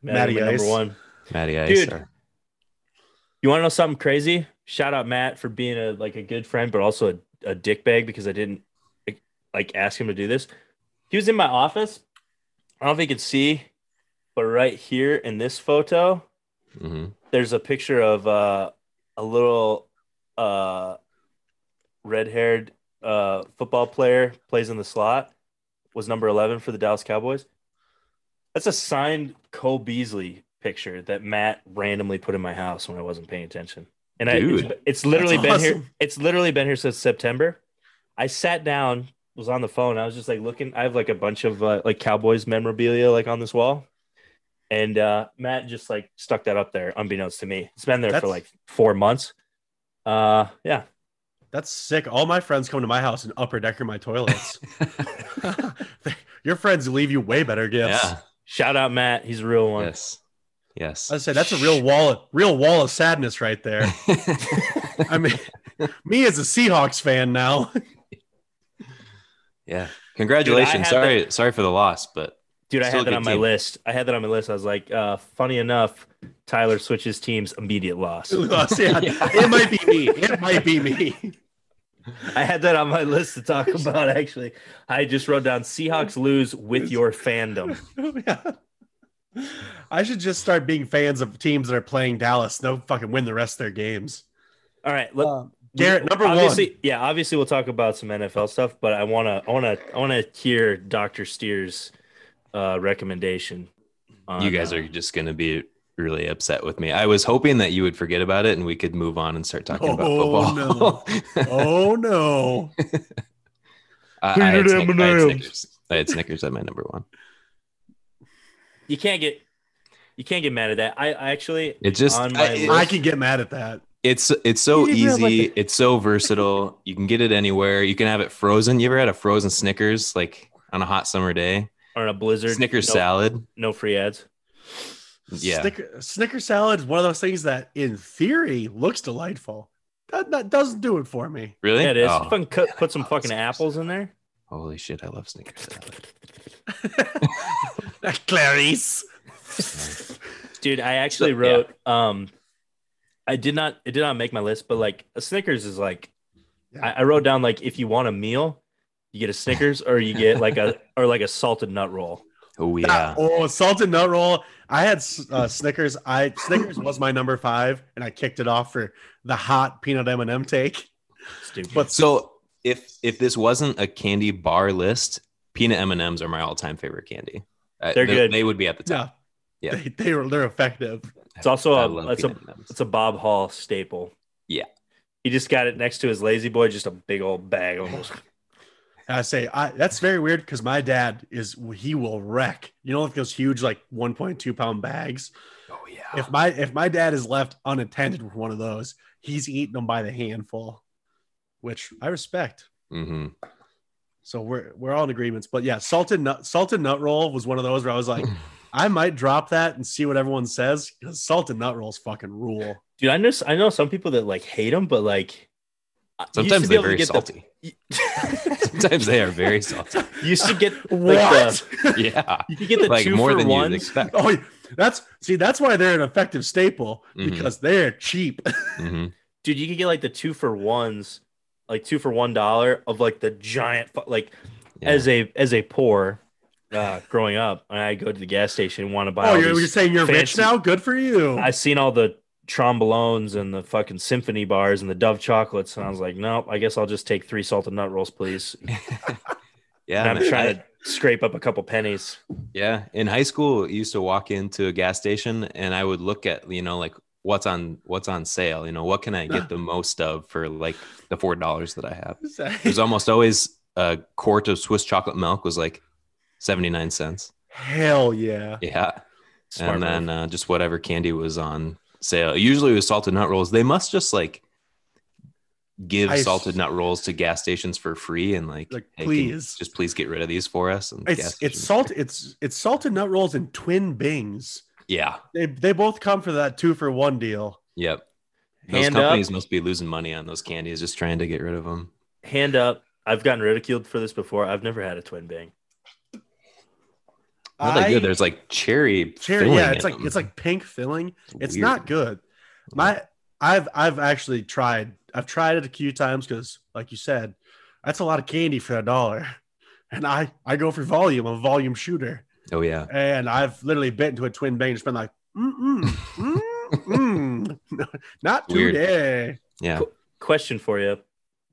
Matty Matty number one. Matty Ice. Dude. or- You want to know something crazy? Shout out Matt for being a like a good friend, but also a, a dick bag because I didn't like ask him to do this. He was in my office. I don't know if you can see, but right here in this photo, Mhm. there's a picture of uh, a little uh, red-haired uh, football player plays in the slot. Was number eleven for the Dallas Cowboys. That's a signed Cole Beasley picture that Matt randomly put in my house when I wasn't paying attention. And I, it's, it's literally That's been here. It's literally been here since September. I sat down, was on the phone. I was just like looking. I have like a bunch of uh, like Cowboys memorabilia like on this wall, and uh, Matt just like stuck that up there, unbeknownst to me. It's been there for like four months. Uh, yeah, That's sick. All my friends come to my house and upper decker my toilets. Your friends leave you way better gifts. Yeah. shout out Matt. He's a real one. Yes. Yes. I said that's a real wall, of, real wall of sadness right there. I mean, me as a Seahawks fan now. yeah. Congratulations. had sorry, sorry for the loss, but Dude, I had that good on my list. I had that on my list. I was like, uh, funny enough, Tyler switches teams, immediate loss. Lost, yeah, It might be me. It might be me. I had that on my list to talk about. Actually, I just wrote down Seahawks lose with your fandom. yeah. I should just start being fans of teams that are playing Dallas. They'll fucking win the rest of their games. All right, let, Um, Garrett, number obviously, one. yeah, obviously we'll talk about some NFL stuff, but I wanna, I wanna, I wanna hear Doctor Steer's uh, recommendation. on, you guys uh, are just going to be really upset with me. I was hoping that you would forget about it and we could move on and start talking about Oh, football. Oh no. I, I, had Peanut I had Snickers. I had Snickers at my number one. You can't get, you can't get mad at that. I, I actually, It just On my I- it- I can get mad at that. it's it's so You like, easy. It's so versatile. You can get it anywhere. You can have it frozen. You ever had a frozen Snickers like on a hot summer day? Or on a blizzard, Snickers no, salad. no free ads. Yeah. Snicker, Snicker salad is one of those things that, in theory, looks delightful. That, that doesn't do it for me. Really? Yeah, it is. Oh, Fucking cut, put some fucking apples in there. Holy shit! I love Snickers salad. Clarice. Dude, I actually yeah. wrote um I did not it did not make my list, but like a Snickers is like Yeah. I, I wrote down like if you want a meal, you get a Snickers or you get like a or like a salted nut roll. Oh yeah. Oh, salted nut roll. I had uh, Snickers. I Snickers was my number five, and I kicked it off for the hot peanut M and m take. Stupid. But So if if this wasn't a candy bar list, peanut M and M's are my all time favorite candy. Uh, They're they- good. They would be at the top. Yeah. they, they were they're effective. it's also I a love it's a M&Ms. it's a Bob Hall staple. Yeah. He just got it next to his lazy boy, just a big old bag almost. I say I that's very weird because my dad is he will wreck. You know, like those huge like 1.2 pound bags. Oh yeah. If my if my dad is left unattended with one of those, he's eating them by the handful, which I respect. hmm So we're we're all in agreements. But yeah, salted nut salted nut roll was one of those where I was like, I might drop that and see what everyone says because salted nut rolls fucking rule. Dude, I know I know some people that like hate them, but like I used to Sometimes they're very get salty. The, Sometimes they are very salty. used to get like What? the, Yeah. you could get the Like two more for than you'd expect. oh, yeah. that's see, that's why they're an effective staple Mhm. because they're cheap. hmm dude, you could get like the two for ones, like two for one dollar of like the giant, like Yeah. as a as a poor, uh, growing up, and I go to the gas station and want to buy. Oh, you're, these- you're saying you're rich now? Good for you. I seen all the trombones and the fucking symphony bars and the Dove chocolates, and I was like, nope, I guess I'll just take three salted nut rolls, please. yeah. And I'm man. trying I- to scrape up a couple pennies. Yeah, in high school, I used to walk into a gas station and I would look at you know like what's on what's on sale. You know what can I get the most of for like the four dollars that I have. There's almost always a quart of Swiss chocolate milk was like seventy nine cents. Hell yeah. Yeah. Smart and then uh, just whatever candy was on sale. Usually with salted nut rolls, they must just like give I salted nut rolls to gas stations for free and like, Like, hey, please. just please get rid of these for us. And gas It's it's salt it's it's salted nut rolls and twin bings. Yeah. They they both come for that two for one deal. Yep. Those Hand up. companies must be losing money on those candies, just trying to get rid of them. Hand up. I've gotten ridiculed for this before. I've never had a twin bing. Not that I- good. There's like cherry. cherry, filling yeah, it's in like them. it's like pink filling. It's weird. not good. My I've I've actually tried. I've tried it a few times because, like you said, that's a lot of candy for a dollar. And I I go for volume. I'm a volume shooter. Oh yeah. And I've literally bit into a twin bing and just been like, mm mm mm, mm. not Weird. today. Yeah. Question for you: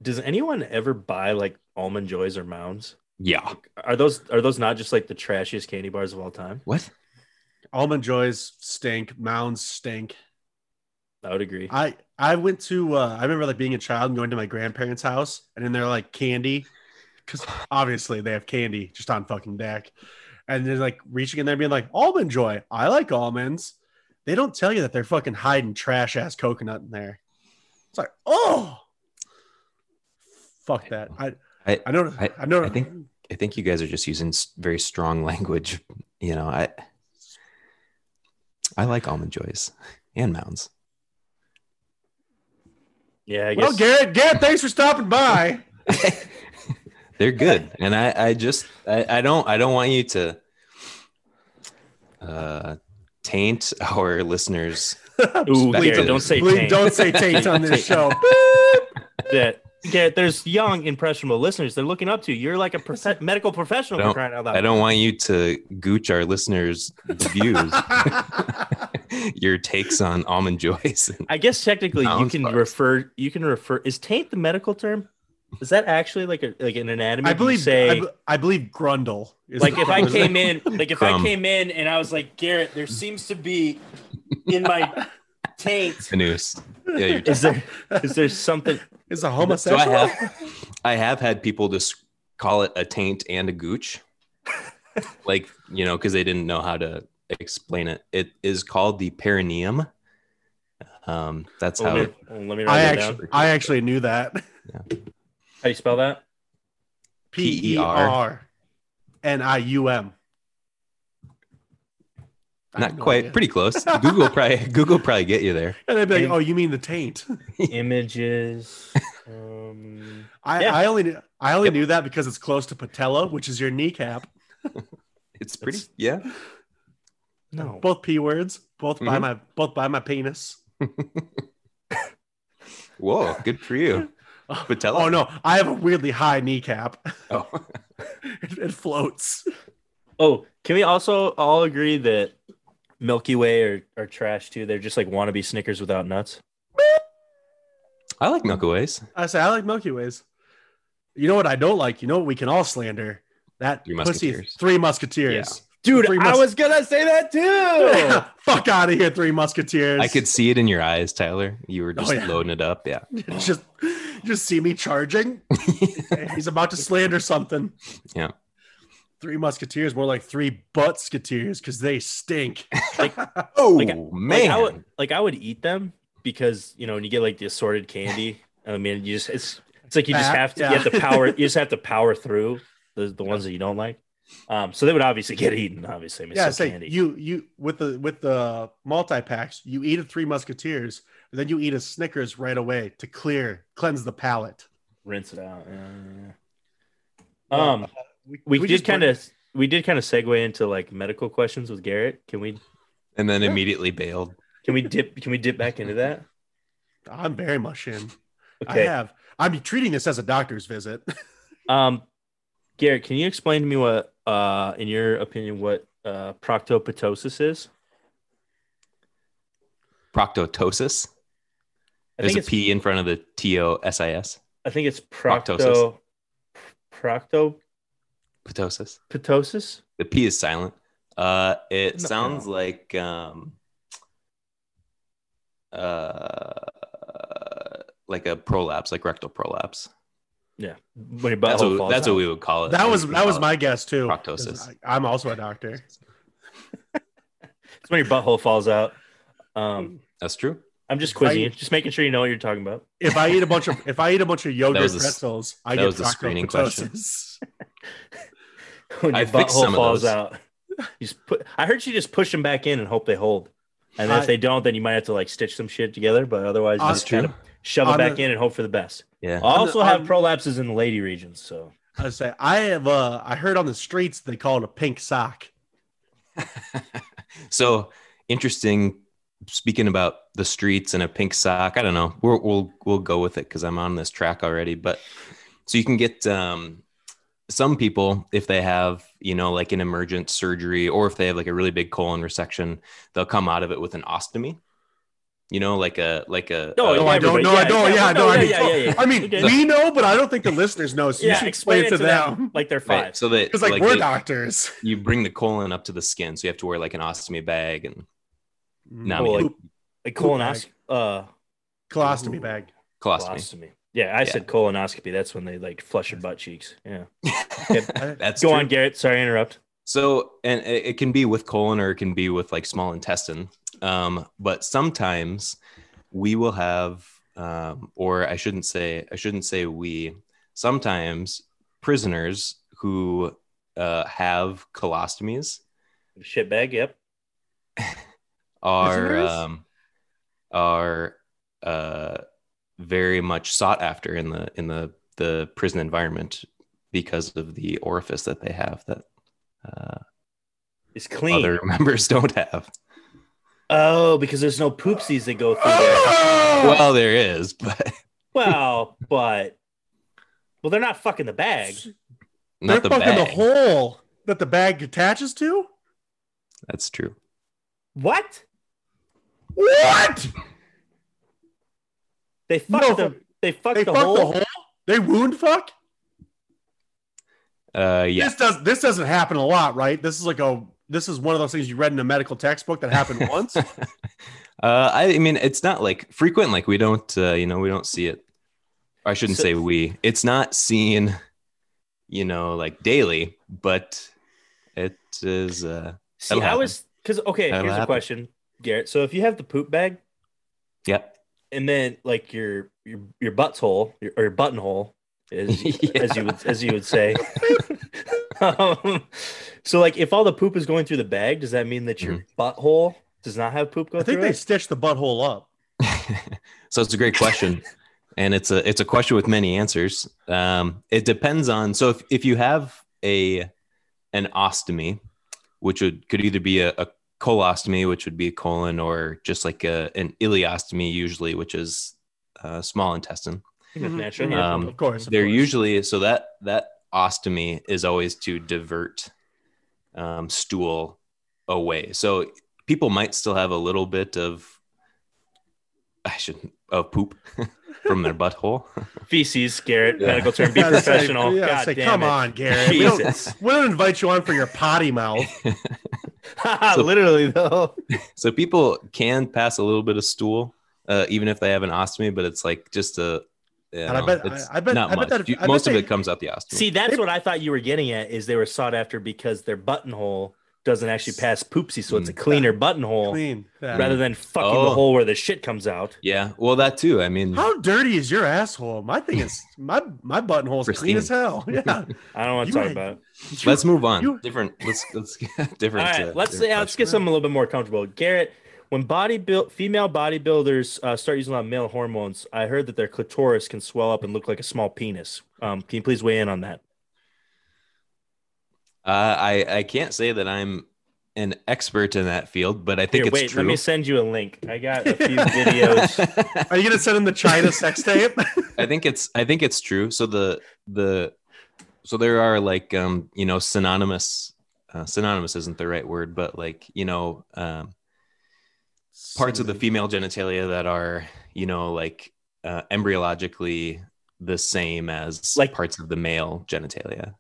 Does anyone ever buy like almond joys or mounds? Yeah. Are those are those not just like the trashiest candy bars of all time? What? Almond joys stink. Mounds stink. I would agree. I I went to uh, I remember like being a child and going to my grandparents' house and then they're like candy because obviously they have candy just on fucking deck and they're like reaching in there being like almond joy I like almonds they don't tell you that they're fucking hiding trash ass coconut in there it's like oh fuck that I I I know I- I, know I think- I think you guys are just using very strong language. You know, I I like almond joys and mounds. yeah, I guess. well Garrett Garrett thanks for stopping by They're good, and I I just I, I don't I don't want you to uh taint our listeners. Ooh, Please don't- don't say taint. don't say taint on this show that. Garrett, there's young impressionable listeners. They're looking up to you. You're like a profe- medical professional for Don't- crying out loud. I don't want you to gooch our listeners' views. Your takes on almond joys. I guess technically you can bars. refer. You can refer. Is taint the medical term? Is that actually like a like an anatomy? I believe say I, I believe grundle is like if I came in like if Crumb. I came in and I was like Garrett, there seems to be in my taint. Noose. Yeah, you're Is there is there something? is a So I homosexual have, I have had people just call it a taint and a gooch, like you know, because they didn't know how to explain it. It is called the perineum. Um, that's Let how. me, It, let me write I actually, down. I actually knew that. How do you spell that? P E R N I U M. I have not no quite. idea. Pretty close. Google probably Google probably get you there. And they'd be like, "Oh, you mean the taint?" Images. Um, I, Yeah. I only knew, I only Yep. knew that because it's close to patella, which is your kneecap. It's pretty. That's- Yeah. no. Both p words, both by Mhm. my both by my penis. Whoa. Good for you. Patella? Oh no, I have a weirdly high kneecap. Oh. it, it floats. Oh, can we also all agree that Milky Way are, are trash too? They're just like wannabe Snickers without nuts. I like Milky Ways. I say I like Milky Ways. You know what I don't like? You know what we can all slander? That Three pussy Musketeers. three musketeers. Dude, Three I was gonna say that too. Fuck out of here, three musketeers. I could see it in your eyes, Tyler. You were oh, just Oh, yeah. loading it up. Yeah. just just see me charging. He's about to slander something. Yeah. Three musketeers, more like three butt sketeers, because they stink. Oh Like- man. Like I would like I would eat them because you know when you get like the assorted candy. I mean, you just it's it's like you just have to yeah. you have to power you just have to power through the the ones that you don't like. Um, so they would obviously get eaten. Obviously, I mean, yeah, it's still say candy. you you with the with the multi packs, you eat a three musketeers, and then you eat a Snickers right away to clear cleanse the palate. rinse it out. Yeah, yeah, yeah. Um, we, we did just kind of we did kind of segue into like medical questions with Garrett. Can we and then immediately bailed. can we dip can we dip back into that? I'm very much in. Okay. I have. I'm treating this as a doctor's visit. Um, Garrett, can you explain to me what, uh, in your opinion, what uh, proctoptosis is? Proctotosis. I There's think a it's P in front of the T O S I S. I think it's proctosis. procto Proctosis. proctoptosis. Ptosis. The P is silent. Uh, it No. sounds like um, uh, like a prolapse, like rectal prolapse. Yeah, when your That's what falls that's what we would call it. That was that was my guess too. Proctosis. I, I'm also a doctor. It's when your butthole falls out. Um, That's true. I'm just quizzing I- you, just making sure you know what you're talking about. If I eat a bunch of if I eat a bunch of yogurt was the s- pretzels, I that get was the screening question. When I your fixed butthole some of falls those. out, you just put. I heard you just push them back in and hope they hold. And I- if they don't, then you might have to like stitch some shit together. But otherwise, you That's just kind of shove it back the- in and hope for the best. Yeah. I also On the- have on- prolapses in the lady regions, so I say I have uh I heard on the streets they call it a pink sock. So interesting. Speaking about the streets and a pink sock, I don't know. We'll we'll we'll go with it because I'm on this track already. But so you can get um, some people if they have you know like an emergent surgery or if they have like a really big colon resection, they'll come out of it with an ostomy. You know, like a like a No, a- No, I don't. everybody- No, yeah, I don't. yeah, Yeah, no, no, I mean, yeah, yeah, yeah. I mean, Okay. we know, but I don't think the listeners know. So you should explain, it to them. like they're five. right. So that Because like, we're they- doctors. you bring the colon up to the skin, so you have to wear like an ostomy bag and No, I Oh, mean, like, like colonoscopy, uh, Colostomy bag. colostomy. colostomy. Yeah, I said colonoscopy. That's when they like flush your butt cheeks. Yeah. That's Go true. on, Garrett. Sorry, to interrupt. So, and it it can be with colon or it can be with like small intestine. Um, but sometimes we will have, um, or I shouldn't say, I shouldn't say we. Sometimes prisoners who uh, have colostomies Shit bag. Yep. are um, are uh, very much sought after in the in the the prison environment because of the orifice that they have that uh, It's clean. other members don't have. Oh, because there's no poopsies that go through there. Well, there is, but Well, but well, they're not fucking the bag. They're not the fucking bag. the hole that the bag attaches to. That's true. What? What? They fucked No, the they fucked They the fucked hole. the hole. They wound fuck. Uh, yeah. This does. This doesn't happen a lot, right? This is like a. This is one of those things you read in a medical textbook that happened once. uh, I, I mean, it's not like frequent. Like we don't, uh, you know, we don't see it. I shouldn't So- say we. It's not seen, you know, like daily, but it is. Uh, See, That'll I was because okay. That'll here's a question, Garrett. So if you have the poop bag yep, and then like your your your butthole your, or your buttonhole is as you would as you would say. um, so like if all the poop is going through the bag, does that mean that your butthole does not have poop go through? I think through they it? stitched the butthole up. so it's a great question and it's a it's a question with many answers um, it depends on so if, if you have a an ostomy which would could either be a, a colostomy which would be a colon or just like a, an ileostomy usually which is uh, small intestine Naturally, Mhm. yeah. Um, of course. of they're course. usually so that that ostomy is always to divert um, stool away so people might still have a little bit of i shouldn't of poop from their butthole feces, Garrett. Yeah. Medical term. Be Yeah, say- professional. yeah, God say, damn come it. on, Gary. We don't, we don't invite you on for your potty mouth. So- Literally though. So people can pass a little bit of stool, uh, even if they have an ostomy, but it's like just a. you And I bet- it's I- I bet- not I bet much. that- You- I bet Most of they- it comes out the ostomy. See, that's what I thought you were getting at. Is they were sought after because their buttonhole doesn't actually pass poopsie, so it's a cleaner buttonhole Clean. Yeah. rather than fucking Oh. the hole where the shit comes out. yeah, well, that too. I mean, How dirty is your asshole? My thing is my my buttonhole's clean Pristine. as hell. Yeah. I don't want You to talk ain't- about it. let's move on. you- different. Let's let's get different. right, uh, let's different yeah, let's questions. get something a little bit more comfortable. Garrett, when body build female bodybuilders uh, start using a lot of male hormones, I heard that their clitoris can swell up and look like a small penis. Um, can you please weigh in on that? Uh, I I can't say that I'm an expert in that field, but I think Here, it's wait, true. let me send you a link. I got a few videos. Are you gonna send him the China sex tape? I think it's I think it's true. So the the so there are like um you know synonymous uh, synonymous isn't the right word, but like you know um parts of the female genitalia that are you know like uh, embryologically the same as Like- parts of the male genitalia.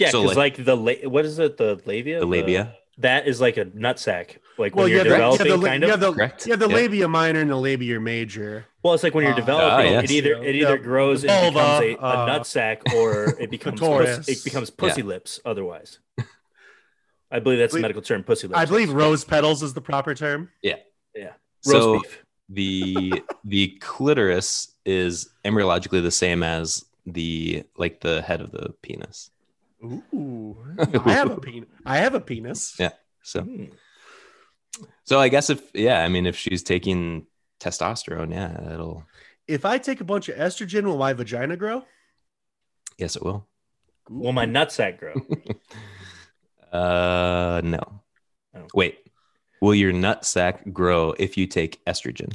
Yeah, So, because like- like, the la- what is it? The labia. The labia. that is like a nutsack. Like Well, when you you're have, the, you, have developing, the, kind you of. have the, Correct. you have the Yeah. labia minor and the labia major. Well, it's like when you're Uh, developing, ah, it either it either Yeah. grows The and becomes vulva, a, a uh, nutsack or it becomes clitoris. pussy, it becomes pussy lips. Otherwise, I believe that's the believe- medical term, pussy lips. I believe rose petals is the proper term. roast So beef. the the clitoris is embryologically the same as the like the head of the penis. Ooh, I have a penis. I have a penis. Yeah. So Hmm. so I guess if yeah, I mean if she's taking testosterone, yeah, it'll If I take a bunch of estrogen, will my vagina grow? yes it will. Will my nutsack grow? Uh no. Oh. Wait. Will your nut sack grow if you take estrogen?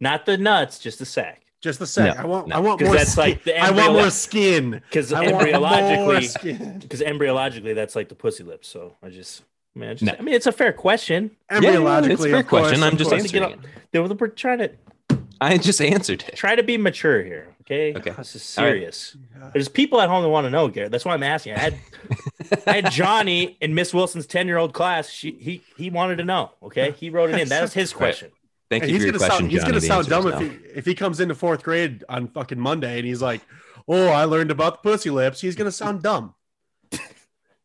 Not the nuts, just the sack. Just a sec. No, I want. no. I want 'Cause more. that's skin. like the I want more skin. Because I want more embryologically, because embryologically, that's like the pussy lips. So I just, I mean, I, just, No. I mean, it's a fair question. Yeah, yeah, Embryologically, it's a fair course, question. I'm just course. answering Get up- They were we're trying to I just answered it. try to be mature here. Okay. Okay. This is All right. serious. There's people at home that want to know, Garrett. That's why I'm asking. I had I had Johnny in Miss Wilson's 10 year old class. She he he wanted to know. Okay. He wrote it in. That was his question. Thank And you he's for your gonna question, sound. He's gonna sound dumb is if he if he comes into fourth grade on fucking Monday and he's like, "Oh, I learned about the pussy lips." He's gonna sound dumb.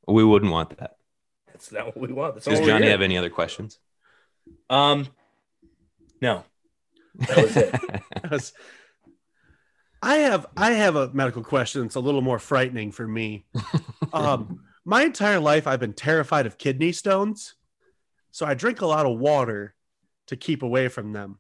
we wouldn't want that. That's not what we want. That's Does Johnny have any other questions? Um no. That was it. Because I have I have a medical question that's a little more frightening for me. Um, my entire life I've been terrified of kidney stones, so I drink a lot of water to keep away from them.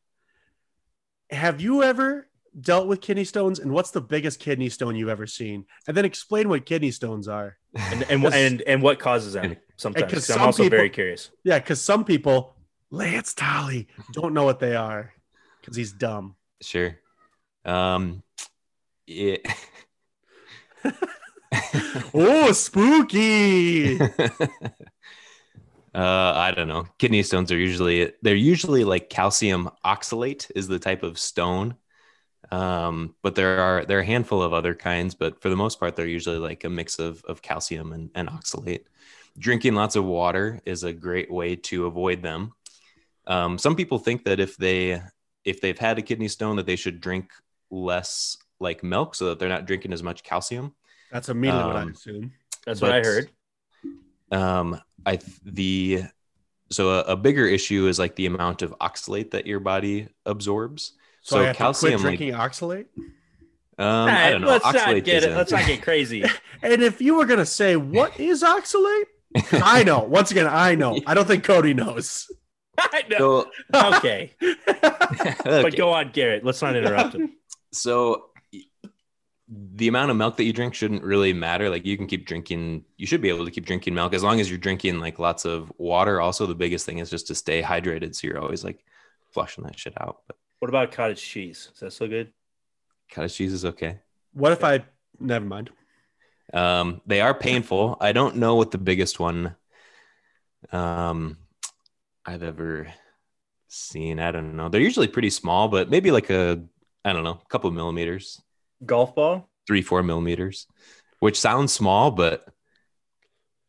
Have you ever dealt with kidney stones, and what's the biggest kidney stone you've ever seen? And then explain what kidney stones are. And and and, and what causes them sometimes. 'cause 'cause I'm some also people- very curious. Yeah, because some people, Lance Tolly, don't know what they are because he's dumb. Sure. Um, yeah. Oh, spooky! uh, I don't know. Kidney stones are usually they're usually like calcium oxalate is the type of stone. Um, but there are there are a handful of other kinds, but for the most part, they're usually like a mix of of calcium and, and oxalate. Drinking lots of water is a great way to avoid them. Um, some people think that if they if they've had a kidney stone, that they should drink less like milk so that they're not drinking as much calcium. That's immediately what I Um, assume. That's what I heard. Um i the so a, a bigger issue is like the amount of oxalate that your body absorbs So, so, I have calcium to quit like, oxalate. um All i don't know let's not oxalate get is it. Let's not get crazy. And if you were gonna say what is oxalate, I know. Once again, I know. I don't think Cody knows. I know. so, Okay, but go on, Garrett. Let's not interrupt him. so the amount of milk that you drink shouldn't really matter like you can keep drinking you should be able to keep drinking milk as long as you're drinking like lots of water also the biggest thing is just to stay hydrated so you're always like flushing that shit out but What about cottage cheese? Is that still good? cottage cheese is okay what if I? Never mind. Um, they are painful. I don't know what the biggest one um I've ever seen. I don't know. They're usually pretty small, but maybe like a I don't know, a couple millimeters, Golf ball three, four millimeters, which sounds small, but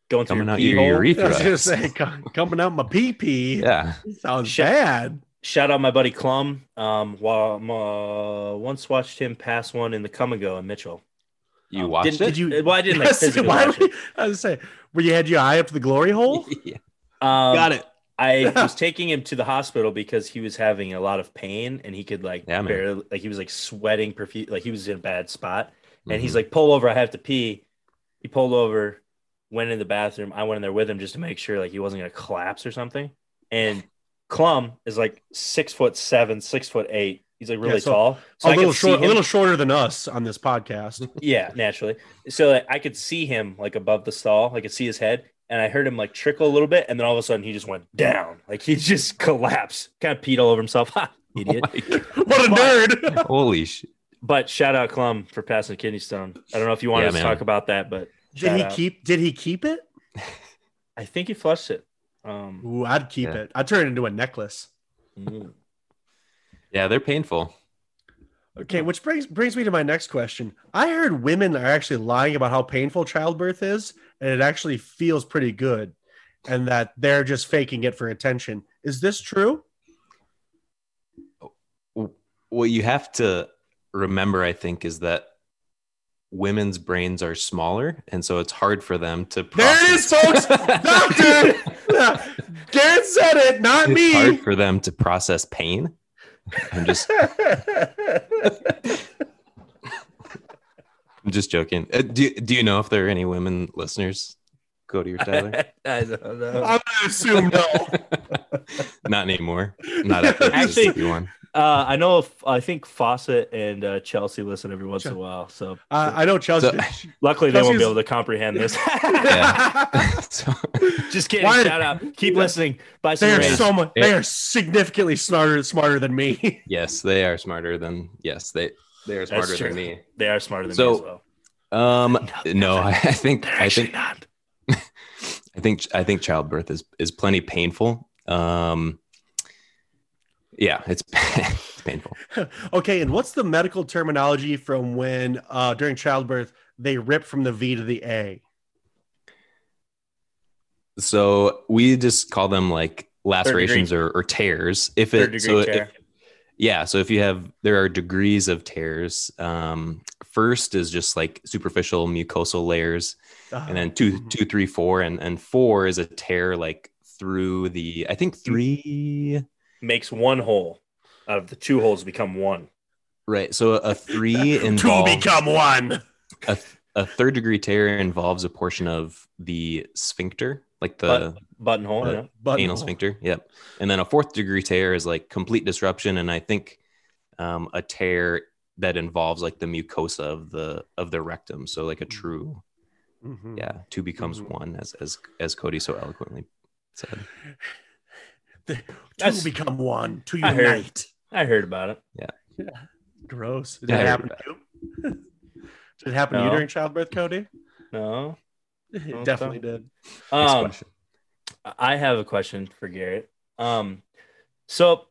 going through coming out your hole? I was urethra. gonna say coming out my pee pee. Yeah. Sounds Shut- bad. Shout out my buddy Clum. Um, while uh, once watched him pass one in the Kum & Go in Mitchell. You Um, watched didn't- it? Did you? Well, I didn't like Yes, why watch would- I was say, where you had your eye up to the glory hole? yeah. Um, Got it. I was taking him to the hospital because he was having a lot of pain and he could like Yeah, barely like he was like sweating profu- like he was in a bad spot. And he's Mhm. like, pull over, I have to pee. He pulled over, went in the bathroom. I went in there with him just to make sure like he wasn't gonna collapse or something. And Clum is like six foot seven, six foot eight. He's like really so tall. So a I little short, a little shorter than us on this podcast. yeah, naturally. So like, I could see him like above the stall. I could see his head, and I heard him like trickle a little bit, and then all of a sudden he just went down. Like he just collapsed, kind of peed all over himself. Ha, idiot. Oh what a nerd! Holy shit. but shout out Clum for passing a kidney stone. I don't know if you wanted Yeah, to man. talk about that, but did he out. keep? Did he keep it? I think he flushed it. Um, Ooh, I'd keep Yeah. it. I'd turn it into a necklace. mm. Yeah, they're painful. Okay, which brings brings me to my next question. I heard women are actually lying about how painful childbirth is, and it actually feels pretty good, and that they're just faking it for attention. Is this true? what you have to remember, I think, is that women's brains are smaller, and so it's hard for them to. There it is, folks. Doctor Garrett said it, not It's me. hard for them to process pain. I'm just, I'm just joking. Uh, do Do you know if there are any women listeners? Go to your Tyler? I don't know. I'm gonna assume no. Not anymore. Not after Actually- Actually, one. Uh, I know. If, I think Fawcett and uh, Chelsea listen every once in a while. So Uh, I know Chelsea. So- luckily, they won't be able to comprehend this. So, Just kidding. Why- Shout out. Keep listening. Buy some they are Raze. so much. They are significantly smarter smarter than me. yes, they are smarter than yes they they are smarter than me. They are smarter than So- me as well. Um, no, I, I think They're I think not. I think I think childbirth is is plenty painful. Um, yeah, it's, it's painful. okay, and what's the medical terminology from when uh, during childbirth they rip from the V to the A? So we just call them like lacerations or, or tears. If it so tear. if, yeah, so if you have there are degrees of tears. Um, first is just like superficial mucosal layers, and then two, Mhm. two, three, four, and and four is a tear like through the I think three. Makes one hole out of the two holes become one. Right. So a three to two become one. a, a third degree tear involves a portion of the sphincter, like the But- Buttonhole. Yeah. But anal sphincter. Yep. And then a fourth degree tear is like complete disruption, and I think um, a tear that involves like the mucosa of the of the rectum. So like a true, Mhm. yeah, two becomes Mhm. one, as as as Cody so eloquently said. The- two That's- become one. To I heard. unite. I heard about it. Yeah. yeah. Gross. Did I it happen to you? Did it happen to you during childbirth, Cody? No. It Okay. definitely did. Next Um, question. I have a question for Garrett. Um, so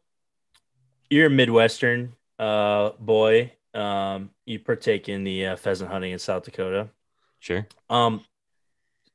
you're a Midwestern uh boy. Um, you partake in the uh, pheasant hunting in South Dakota. Sure. Um,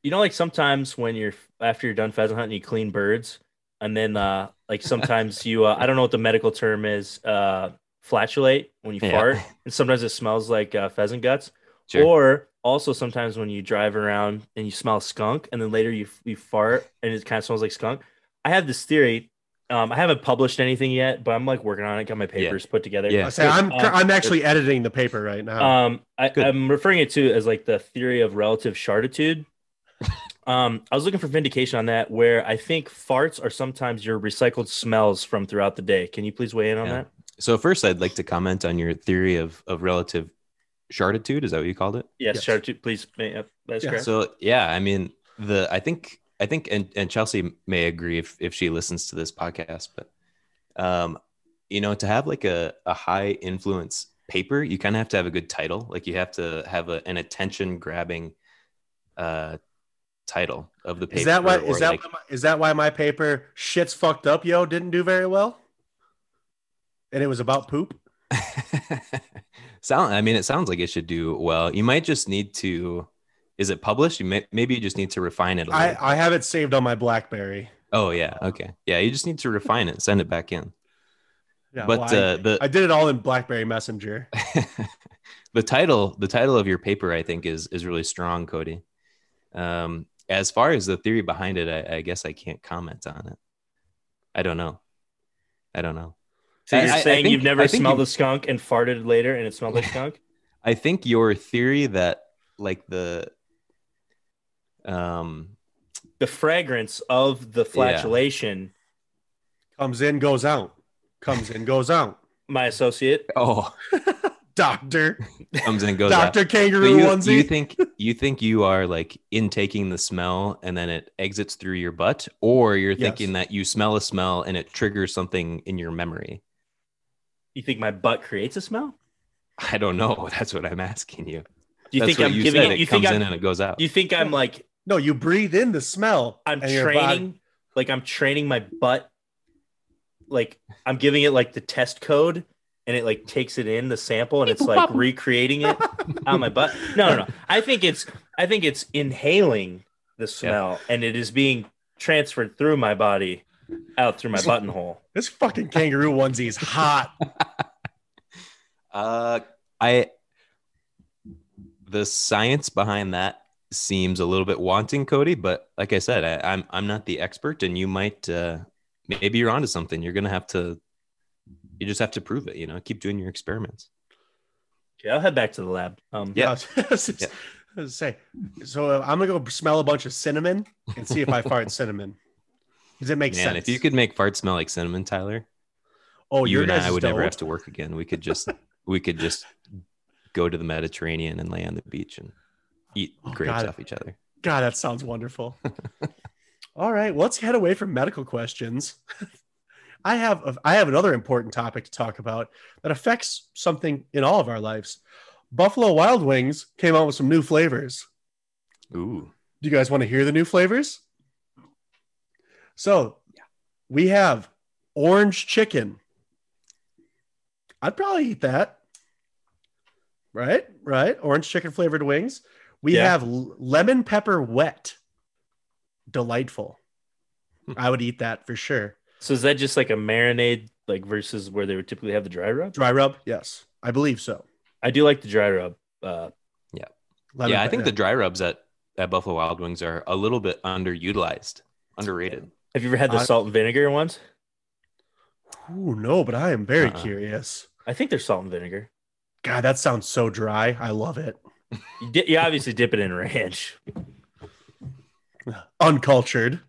you know, like sometimes when you're after you're done pheasant hunting, you clean birds, and then uh, like sometimes you uh, I don't know what the medical term is, uh, flatulate when you Yeah. fart, and sometimes it smells like uh, pheasant guts. Sure. Or also sometimes when you drive around and you smell skunk, and then later you you fart and it kind of smells like skunk. I have this theory. Um, I haven't published anything yet, but I'm like working on it. Got my papers put together. Yeah. I say I'm Uh, I'm actually editing the paper right now. Um, I, I'm referring it to as like the theory of relative sharditude. um, I was looking for vindication on that, where I think farts are sometimes your recycled smells from throughout the day. Can you please weigh in on Yeah. that? So first, I'd like to comment on your theory of of relative sharditude. Is that what you called it? Yes, Yes. sharditude, please. May, uh, that's Yeah. correct. So yeah, I mean the I think I think and, and Chelsea may agree if if she listens to this podcast, but um you know to have like a, a high influence paper, you kind of have to have a good title. Like you have to have a, an attention grabbing uh title of the paper. is that why is that like- why my, is that why my paper shit's fucked up yo didn't do very well? And it was about poop. sound I mean it sounds like it should do well. You might just need to is it published? You may, maybe you just need to refine it a little. I I have it saved on my BlackBerry. oh yeah, okay. Yeah, you just need to refine it, send it back in. Yeah, but well, I- uh, the I did it all in BlackBerry Messenger. the title the title of your paper i think is is really strong cody um as far as the theory behind it i, I guess i can't comment on it i don't know i don't know so you're I- I saying think- you've never smelled you- a skunk and farted later and it smelled like skunk? i think your theory that like the um the fragrance of the flatulation, Comes in, goes out. Comes in, goes out. my associate, oh Doctor, comes in and goes out Doctor But Kangaroo you, onesie. you think you think you are like intaking the smell and then it exits through your butt or you're Yes. thinking that you smell a smell and it triggers something in your memory you think my butt creates a smell? I don't know. That's what I'm asking you. Do you That's think I'm you giving said. it? You comes think in I'm? and it goes out. You think I'm like no, you breathe in the smell. I'm and body- training, like I'm training my butt, like I'm giving it like the test code, and it like takes it in the sample and it's like recreating it on my butt. No, no, no. I think it's I think it's inhaling the smell and it is being transferred through my body out through my buttonhole. This fucking kangaroo onesie is hot. Uh, I the science behind that seems a little bit wanting, Cody. But like I said, I, I'm I'm not the expert, and you might uh, maybe you're onto something. You're gonna have to you just have to prove it. You know, keep doing your experiments. Okay, I'll head back to the lab. Um, Yeah. I was just- I was say. So I'm gonna go smell a bunch of cinnamon and see if I fart cinnamon. Does it make Man, sense? if you could make fart smell like cinnamon, Tyler, oh, you your and guys I would never don't? have to work again. We could just we could just go to the Mediterranean and lay on the beach and eat Oh, grapes God. off each other. God, that sounds wonderful. All right, well, let's head away from medical questions. I have I have another important topic to talk about that affects something in all of our lives. Buffalo Wild Wings came out with some new flavors. Ooh, Do you guys want to hear the new flavors? So, we have orange chicken. I'd probably eat that. Right? Right? Orange chicken flavored wings. We Yeah. have lemon pepper wet. Delightful. I would eat that for sure. So is that just like a marinade, like versus where they would typically have the dry rub? Dry rub? Yes. I believe so. I do like the dry rub. Uh, Lemon yeah, I pe- think the dry rubs at at Buffalo Wild Wings are a little bit underutilized, underrated. have you ever had the I- salt and vinegar ones? Oh no, but I am very Uh-uh. curious. I think they're salt and vinegar. God, that sounds so dry. I love it. You, di- you obviously dip it in ranch. Uncultured.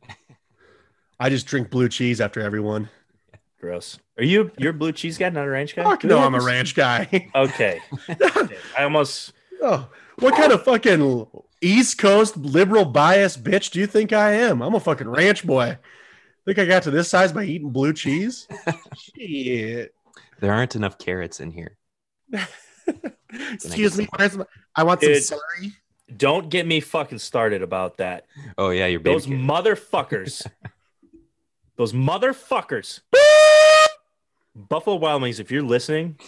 I just drink blue cheese after everyone. Gross. Are you you're a blue cheese guy, not a ranch guy? Fuck no, I'm a ranch guy. Okay. I almost oh, what kind of fucking East Coast liberal bias bitch do you think I am? I'm a fucking ranch boy. Think I got to this size by eating blue cheese? Shit. There aren't enough carrots in here. Excuse me. where's my- I want some Dude. celery. don't get me fucking started about that. Oh yeah, your baby. Those motherfuckers. Those motherfuckers. Buffalo Wild Wings, if you're listening,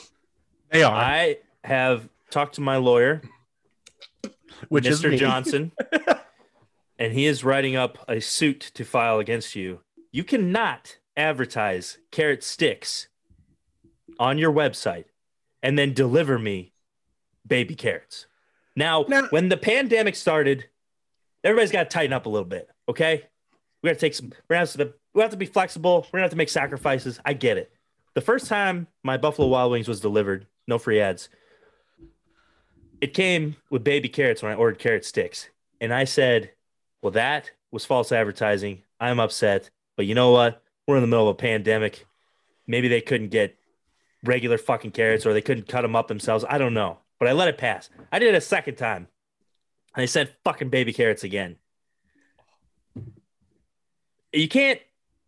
They are, I have talked to my lawyer, which is Mr. Johnson, and he is writing up a suit to file against you. You cannot advertise carrot sticks on your website and then deliver me baby carrots. Now, Now- when the pandemic started, everybody's got to tighten up a little bit. Okay, we got to take some. We're have to. We have to be flexible. We're gonna have to make sacrifices. I get it. The first time my Buffalo Wild Wings was delivered, no free ads. It came with baby carrots when I ordered carrot sticks, and I said, "Well, that was false advertising. I'm upset, but you know what? We're in the middle of a pandemic. Maybe they couldn't get regular fucking carrots, or they couldn't cut them up themselves. I don't know, but I let it pass. I did it a second time. And they sent fucking baby carrots again. You can't,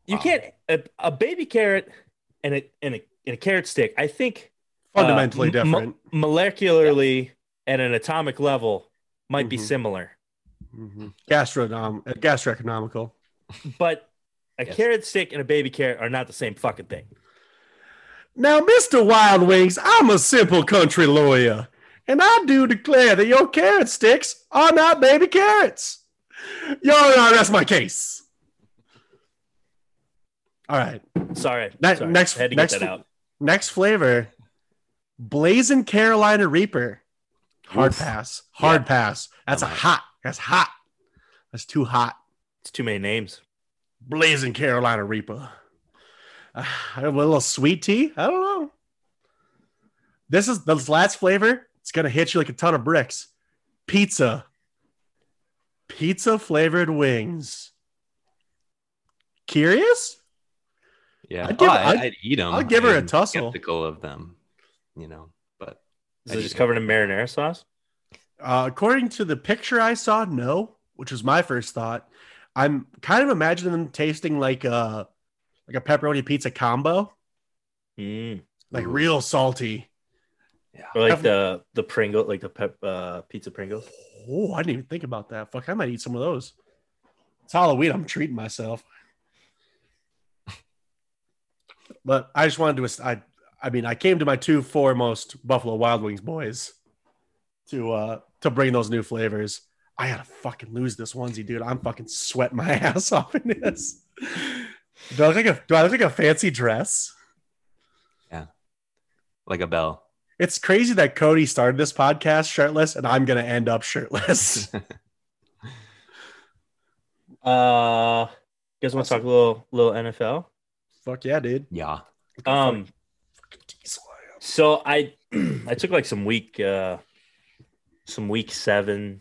you Wow. can't a, a baby carrot and a and a and a carrot stick. I think Fundamentally uh, m- different. molecularly at an atomic level might be Mhm. similar, Mhm. Gastronom- uh, gastroeconomical. but a Yes. carrot stick and a baby carrot are not the same fucking thing. Now, Mr. Wild Wings, I'm a simple country lawyer, and I do declare that your carrot sticks are not baby carrots. Your Honor, that's my case. All right. Sorry, Ne- sorry. next- next- get that out. Next flavor Blazing Carolina Reaper. Hard Oof. pass. Hard Yeah. pass. That's a I'm out. hot. That's hot. That's too hot. It's too many names. Blazing Carolina Reaper. Uh, a little sweet tea. I don't know. This is this last flavor. It's gonna hit you like a ton of bricks. Pizza. Pizza flavored wings. Curious? Yeah, I'd give- oh, I, I'd- I'd eat them. I'll give her a tussle. Skeptical of them, you know. But Is I'd it eat just covered in marinara sauce? Uh, according to the picture I saw, no, which was my first thought. I'm kind of imagining them tasting like a like a pepperoni pizza combo, Mm. like Ooh. real salty. Or like the the Pringle, like the pep, uh, pizza Pringles. Oh, I didn't even think about that. Fuck, I might eat some of those. It's Halloween. I'm treating myself. But I just wanted to. I I mean, I came to my two foremost Buffalo Wild Wings boys to uh to bring those new flavors. I gotta fucking lose this onesie, dude. I'm fucking sweating my ass off in this. Do I look like a do I look like a fancy dress? Yeah. Like a bell. It's crazy that Cody started this podcast shirtless and I'm gonna end up shirtless. Uh, you guys want to talk a little little NFL? Fuck yeah, dude. Yeah. Um, so I I took like some week uh some week seven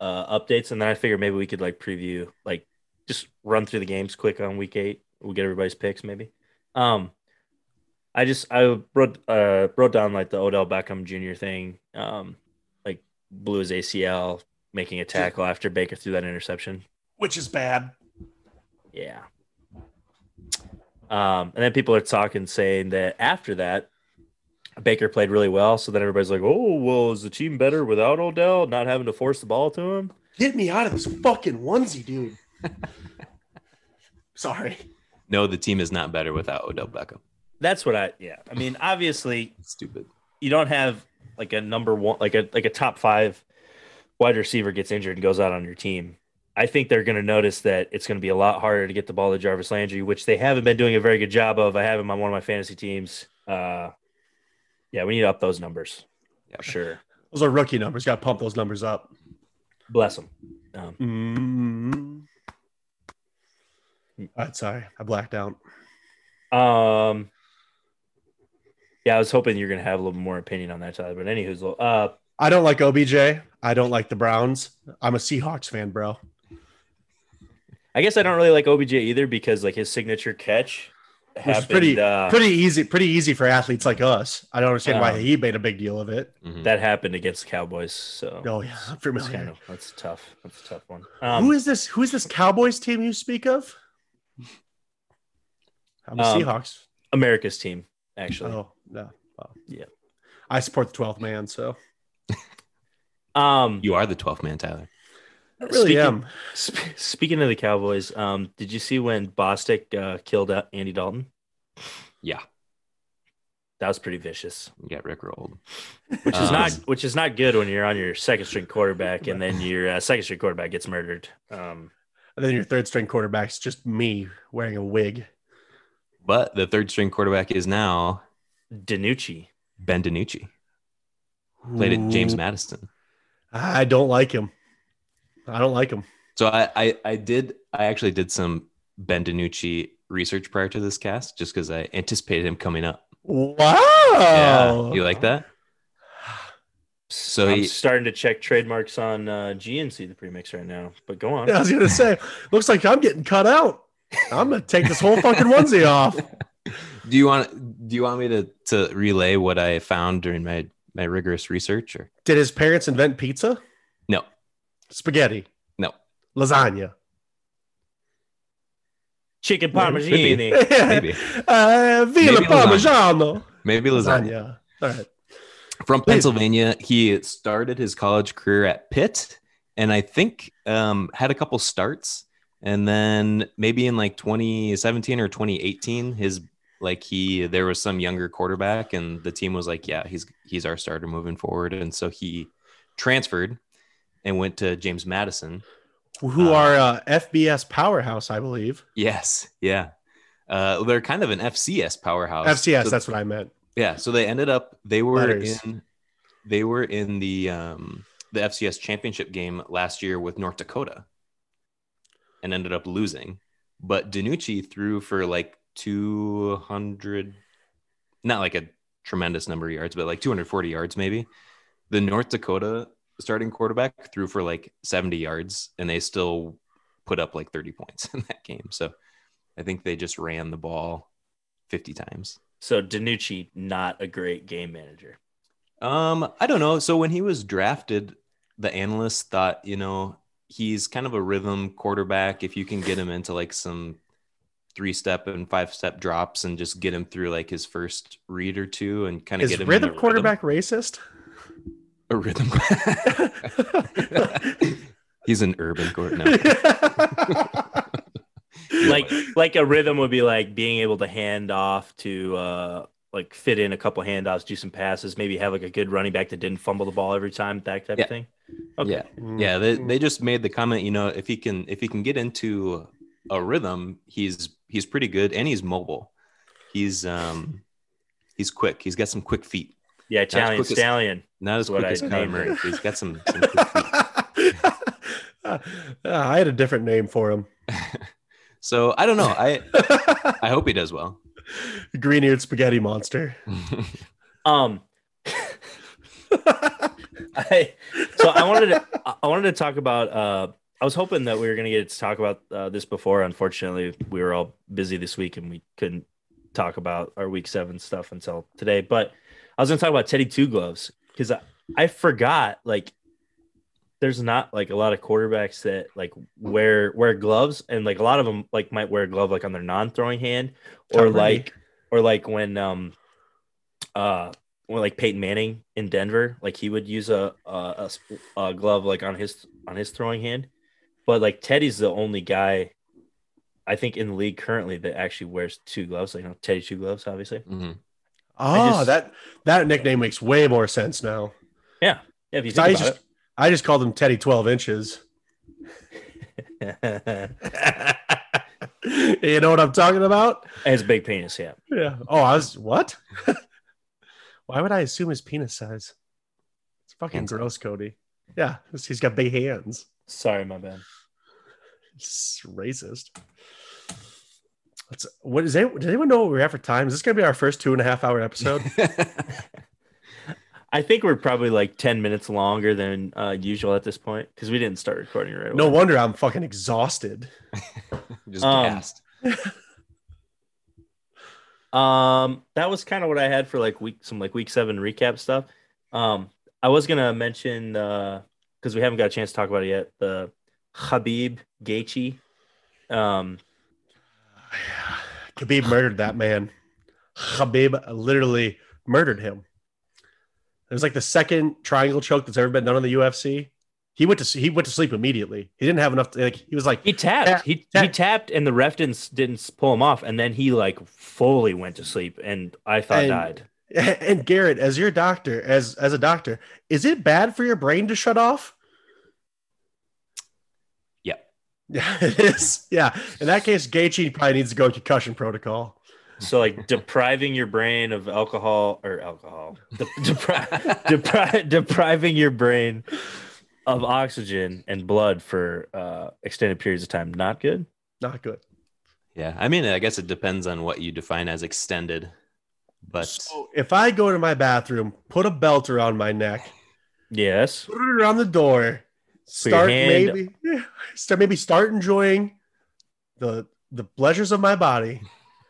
uh updates, and then I figured maybe we could like preview like just run through the games quick on week eight. We'll get everybody's picks maybe. Um, I just I wrote uh wrote down like the Odell Beckham Jr. thing. Um, like blew his ACL making a tackle after Baker threw that interception. Which is bad. Yeah. Um, and then people are talking saying that after that, Baker played really well. So then everybody's like, oh, well, is the team better without Odell, not having to force the ball to him? Get me out of this fucking onesie, dude. Sorry. No, the team is not better without Odell Beckham. That's what I, yeah. I mean, obviously, Stupid. you don't have like a number one, like a like a top five wide receiver gets injured and goes out on your team. I think they're going to notice that it's going to be a lot harder to get the ball to Jarvis Landry, which they haven't been doing a very good job of. I have him on one of my fantasy teams. Uh, yeah, we need to up those numbers Yeah. for sure. Those are rookie numbers. Got to pump those numbers up. Bless them. Um, Mm. All right, sorry, I blacked out. um, yeah, I was hoping you're going to have a little more opinion on that, Tyler. But anywho's, uh, I don't like OBJ. I don't like the Browns. I'm a Seahawks fan, bro. I guess I don't really like OBJ either because like his signature catch Which is happened. pretty uh, pretty easy, pretty easy for athletes like us. I don't understand why Um, he made a big deal of it. Mhm. that happened against the Cowboys. So Oh yeah, I'm That's familiar. kind of that's tough. That's a tough one. Um, who is this? Who is this Cowboys team you speak of? I'm a Um, Seahawks. America's team actually? Oh no. Oh. Yeah. I support the 12th man, so Um, You are the 12th man, Tyler. I really speaking, am. sp- speaking of the Cowboys, um, did you see when Bostic uh, killed uh, Andy Dalton? Yeah. That was pretty vicious. You got Rick rolled. Which is Um, not which is not good when you're on your second string quarterback and then your uh, second string quarterback gets murdered. Um, And then your third string quarterback's just me wearing a wig. But the third string quarterback is now DiNucci. Ben DiNucci. Played at James Madison. I don't like him. I don't like him. So I, I I did I actually did some Ben DiNucci research prior to this cast just because I anticipated him coming up. Wow. Yeah. You like that? So I'm he, starting to check trademarks on uh, GNC the premix right now. But go on. I was gonna say, looks like I'm getting cut out. I'm gonna take this whole fucking onesie off. do you want do you want me to to relay what I found during my my rigorous research or Did his parents invent pizza? No Spaghetti, no lasagna. Chicken Maybe. parmigiani. Maybe. uh, Villa Maybe lasagna. Parmigiano. maybe lasagna. Lasagna. All right. from Please. Pennsylvania. He started his college career at Pitt, and I think um, had a couple starts, and then maybe in like 2017 or 2018, his like he there was some younger quarterback, and the team was like, yeah, he's he's our starter moving forward, and so he transferred and went to James Madison. Who Uh, are uh, FBS powerhouse, I believe. Yes, yeah. Uh, they're kind of an FCS powerhouse. FCS, So- that's what I meant. Yeah, so they ended up they were Letters. in they were in the um the FCS championship game last year with North Dakota and ended up losing. But DiNucci threw for like 200 not like a tremendous number of yards, but like 240 yards maybe. The North Dakota starting quarterback threw for like 70 yards and they still put up like 30 points in that game. So I think they just ran the ball 50 times. So DiNucci, not a great game manager. Um, I don't know. So when he was drafted, the analysts thought, you know, he's kind of a rhythm quarterback. If you can get him into like some three step and five step drops and just get him through like his first read or two and kind of Is get him rhythm in a quarterback racist? Rhythm. A rhythm. he's an urban court now. Like like a rhythm would be like being able to hand off to uh like fit in a couple handoffs, do some passes, maybe have like a good running back that didn't fumble the ball every time, that type Yeah. of thing. Okay. Yeah, yeah. They, they just made the comment. You know, if he can if he can get into a rhythm, he's he's pretty good and he's mobile. He's um he's quick. He's got some quick feet. Yeah, Italian stallion. Not as quick I as Kyler Murray. He's got some, some. Uh, I had a different name for him. So I don't know. I I hope he does well. Green eared spaghetti monster. Um I so I wanted to I- I wanted to talk about uh I was hoping that we were going to get to talk about uh, this before. Unfortunately, we were all busy this week and we couldn't talk about our week seven stuff until today. But I was going to talk about Teddy Two Gloves because I, I forgot like there's not like a lot of quarterbacks that like wear wear gloves and like a lot of them like might wear a glove like on their non-throwing hand or Tom Brady. like or like when um uh when like Peyton Manning in Denver like he would use a uh a glove like on his on his throwing hand but like Teddy's the only guy I think in the league currently that actually wears two gloves like you know Teddy two gloves obviously Mhm. Oh, just- that that nickname makes way more sense now. yeah yeah if you I think just I just called him Teddy 12 inches. you know what I'm talking about? his big penis yeah Yeah. Oh, I was what? Why would I assume his penis size? It's fucking Hands. gross, Cody. Yeah, he's got big hands. sorry my bad It's racist. Let's, what is it? Does anyone know what we're at for time? Is this going to be our first two and a half hour episode? I think we're probably like 10 minutes longer than uh, usual at this point because we didn't start recording right no wonder I'm fucking exhausted. Just Um, gassed. Um, that was kind of what I had for like week some like week seven recap stuff. Um, I was gonna mention uh because we haven't got a chance to talk about it yet. The Khabib Gaethje. Um, Khabib murdered that man. Khabib literally murdered him. It was like the second triangle choke that's ever been done in the UFC. He went to he went to sleep immediately. He didn't have enough. To, like he was like, he tapped. Tap- he he tapped, and the ref didn't didn't pull him off, and then he like fully went to sleep, and I thought And- died. and Garrett, as your doctor, as as a doctor, is it bad for your brain to shut off? Yeah. Yeah, it is. Yeah. In that case, Gaethje probably needs to go concussion protocol. So like depriving your brain of alcohol or alcohol, de- depri- depri- depriving your brain of oxygen and blood for uh, extended periods of time, not good. Not good. Yeah, I mean, I guess it depends on what you define as extended. But So if I go to my bathroom, put a belt around my neck, Yes. put it around the door, start maybe start maybe start enjoying the the pleasures of my body,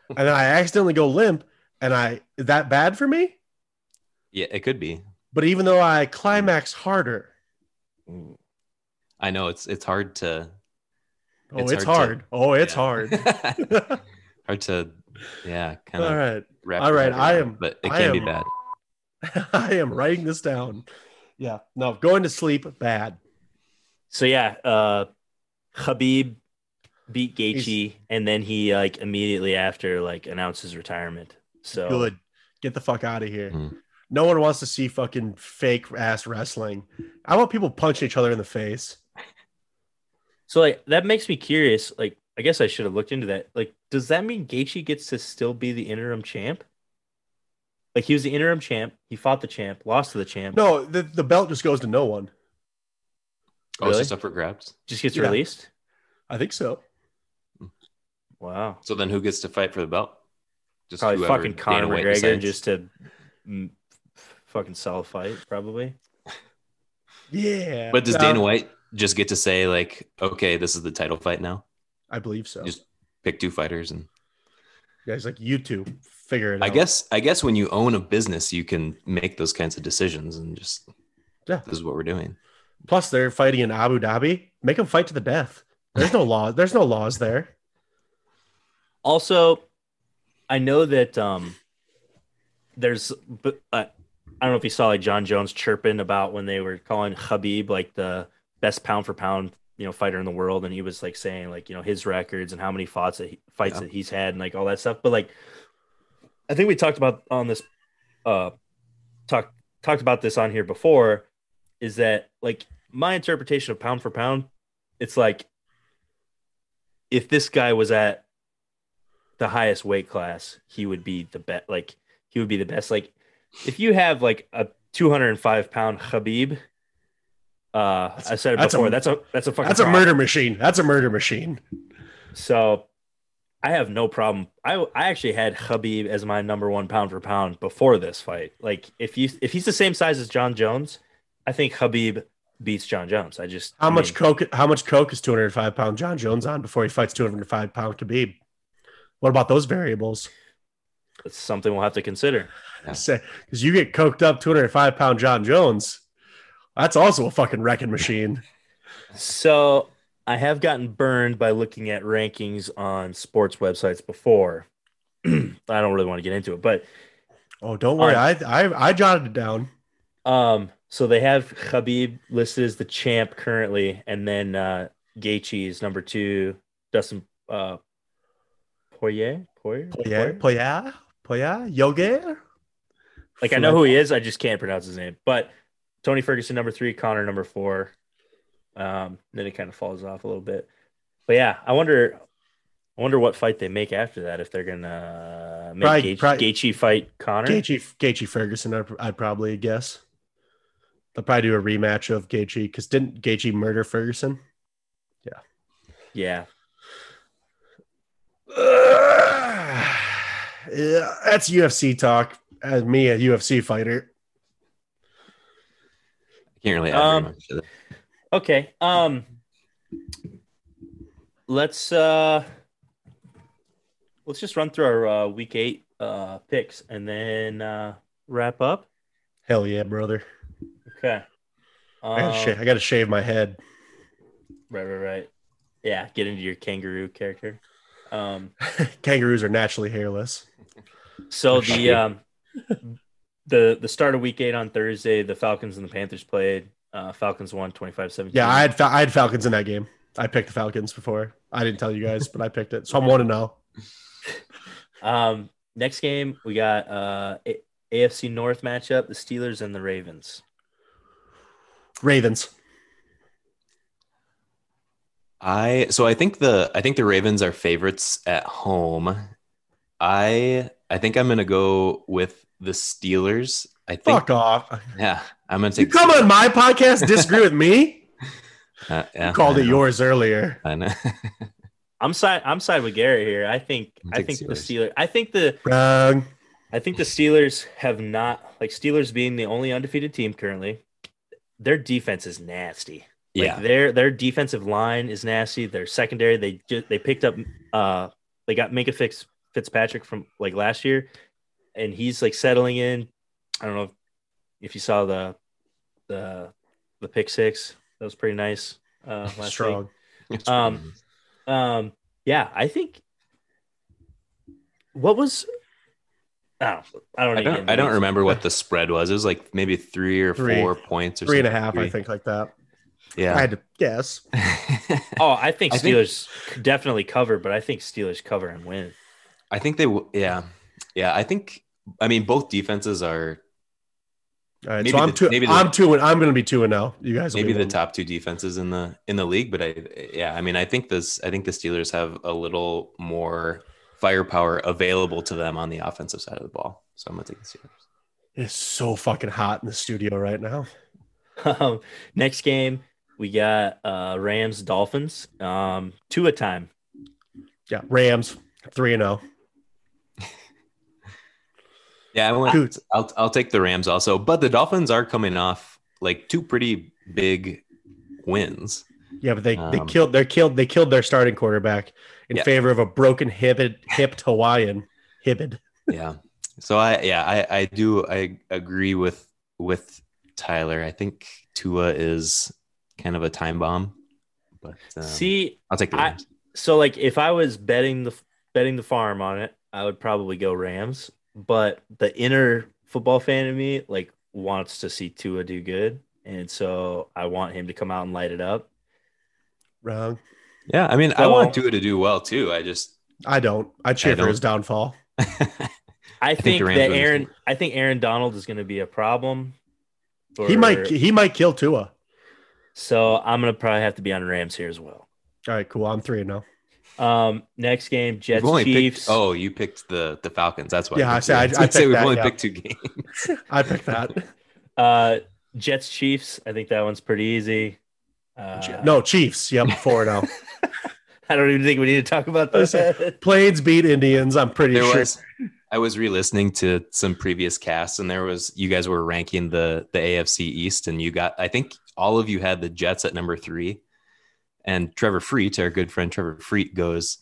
and then I accidentally go limp, and I is that bad for me? yeah, it could be. But even though I climax harder, mm. I know it's it's hard to oh, It's it's, hard to- Oh, it's yeah. hard. hard to yeah kind All of right, wrap all right, I am- but it I can be bad. I am writing this down. Yeah, no, going to sleep bad. So yeah, uh, Khabib beat Gaethje, and then he like immediately after like announced his retirement. So Good. Get the fuck out of here. Mhm. No one wants to see fucking fake ass wrestling. I want people punching each other in the face. So like that makes me curious. Like I guess I should have looked into that. Like, does that mean Gaethje gets to still be the interim champ? Like he was the interim champ. He fought the champ, lost to the champ. No, the, the belt just goes to no one. Oh, Really? it's just up for grabs. just gets Yeah. released. I think so. Wow. So then who gets to fight for the belt? Just Probably whoever fucking Dana Conor White McGregor decides. just to mm, fucking sell a fight, probably. Yeah. But does Uh, Dana White just get to say like, okay, this is the title fight now? I believe so. Just pick two fighters and yeah, he's like you two figure it I out. guess I guess when you own a business, you can make those kinds of decisions and just Yeah. this is what we're doing. Plus, they're fighting in Abu Dhabi. Make them fight to the death. There's no law. There's no laws there. Also, I know that um, there's, but uh, I don't know if you saw like Jon Jones chirping about when they were calling Khabib like the best pound for pound, you know, fighter in the world, and he was like saying like you know his records and how many fights that he, fights Yeah. that he's had and like all that stuff. But like, I think we talked about on this uh talked talked about this on here before is that like my interpretation of pound for pound it's like if this guy was at the highest weight class he would be the best like he would be the best like if you have like a 205 pound Khabib uh I said it That's a- before that's a that's a fucking That's a problem. murder machine. That's a murder machine. So I have no problem. I I actually had Khabib as my number one pound for pound before this fight. Like if you if he's the same size as Jon Jones, I think Khabib beats Jon Jones. I just How I much mean, coke? How much coke is 205 pound Jon Jones on before he fights 205 pound Khabib? What about those variables? it's something we'll have to consider. Say because you get coked up 205 pound Jon Jones, that's also a fucking wrecking machine. So I have gotten burned by looking at rankings on sports websites before. I don't really want to get into it, but Oh, don't worry, Um, I, I I jotted it down. Um, so they have Khabib listed as the champ currently, and then uh Gaethje is number two. Dustin uh Poirier, Poirier, Poya, Poya, Yoga. Like I know who he is, I just can't pronounce his name. But Tony Ferguson number three, Conor number four. Um, then it kind of falls off a little bit. But yeah, I wonder, I wonder what fight they make after that. If they're gonna make Probably- Gaethje, probably- Gaethje fight Conor. Gaethje, Gaethje Ferguson. I'd, I'd probably guess. They'll probably do a rematch of Gaethje because didn't Gaethje murder Ferguson? Yeah, yeah, Yeah, that's UFC talk. As me, a UFC fighter. I can't really add Um, much to that. Okay. Um let's uh let's just run through our uh, week 8 uh picks and then uh wrap up. Hell yeah, brother! Okay. I gotta, Um, shave, I gotta shave my head. right, right, right. Yeah, get into your kangaroo character. Um Kangaroos are naturally hairless. so Oh, the um the the start of week 8 on Thursday, the Falcons and the Panthers played. Uh Falcons won 25-17. Yeah, I had I had Falcons in that game. I picked the Falcons before. I didn't tell you guys, but I picked it. So I'm one to know. Um next game, we got uh A- AFC North matchup, the Steelers and the Ravens. Ravens. I so I think the I think the Ravens are favorites at home. I I think I'm gonna go with the Steelers. I think Fuck off. yeah, I'm gonna You come on my podcast, disagree with me. Uh, yeah, You called I it know, yours earlier. I know. I'm side. I'm side with Garrett here. I think. I'll I take think the Steelers. Steelers. I think the. Wrong. I think the Steelers have not like Steelers being the only undefeated team currently. Their defense is nasty. Like yeah, their their defensive line is nasty. Their secondary they just they picked up. Uh, they got Minkah Fix Fitzpatrick from like last year, and he's like settling in. I don't know if, if you saw the the the pick six. That was pretty nice. Uh, last. Strong. It's um, Um, yeah, I think. What was? I don't. I don't. I don't I don't remember what the spread was. It was like maybe three or Three. four points or Three and a something. half, I think, like that. Yeah, I had to guess. Oh, oh, I think I think- Steelers definitely cover, but I think Steelers cover and win. I think they will. Yeah, yeah. I think. I mean, both defenses are All right, Maybe so I'm the- two. maybe the- I'm two, and I'm going to be two and now. You guys, will maybe be the one. top two defenses in the in the league. But I, yeah, I mean, I think this. I think the Steelers have a little more firepower available to them on the offensive side of the ball. So I'm gonna take the Steelers. It's so fucking hot in the studio right now. Um, next game we got uh Rams Dolphins. Um, two a time. Yeah, Rams three and oh. zero. Yeah, I went, I'll I'll take the Rams also, but the Dolphins are coming off like two pretty big wins. Yeah, but they they Um, killed they killed they killed their starting quarterback in Yeah. favor of a broken hipped hipped Hawaiian hipped. Yeah. So I yeah I I do I agree with with Tyler. I think Tua is kind of a time bomb, but um, See, I'll take the I- so like if I was betting the betting the farm on it, I would probably go Rams. But the inner football fan in me like wants to see Tua do good, and so I want him to come out and light it up. Wrong. Yeah, I mean I want Tua to do well too. I just I don't. I cheer I for don't. his downfall. I, think, the Rams that Aaron. game. I think Aaron Donald is going to be a problem. He might he might kill Tua. So I'm going to probably have to be on Rams here as well. All right, cool. I'm three now. Um, next game, Jets Chiefs. picked. Oh, you picked the the Falcons. That's why. Yeah, I picked said- you. I- I was say we've that, only yeah. picked two games. I picked that. Uh, Jets Chiefs. I think that one's pretty easy. Uh, no, Chiefs. Yep, four now. I don't even think we need to talk about this. Plains beat Indians. I'm pretty there sure. was I was re-listening to some previous casts and there was you guys were ranking the the AFC East and you got I think all of you had the Jets at number 3 and Trevor Freet our good friend Trevor Freet goes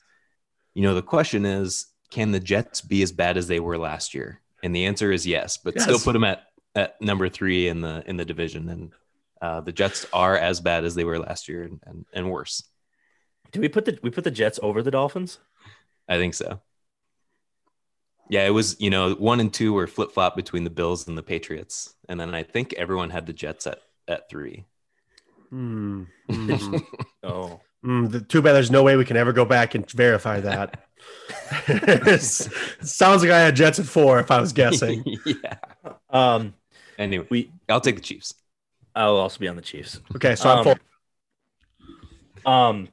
you know the question is can the Jets be as bad as they were last year and the answer is yes but still put them at at number 3 in the in the division and uh, the Jets are as bad as they were last year and, and, and worse Do we put the we put the Jets over the Dolphins? I think so. Yeah, it was, you know, one and two were flip flop between the Bills and the Patriots. And then I think everyone had the Jets at, at three. Hmm. Hmm. Oh, Hmm, the- too bad there's no way we can ever go back and verify that. Sounds like I had Jets at four if I was guessing. yeah. um, Anyway, we I'll take the Chiefs. I'll also be on the Chiefs. Okay, so I'm Um, four. Um,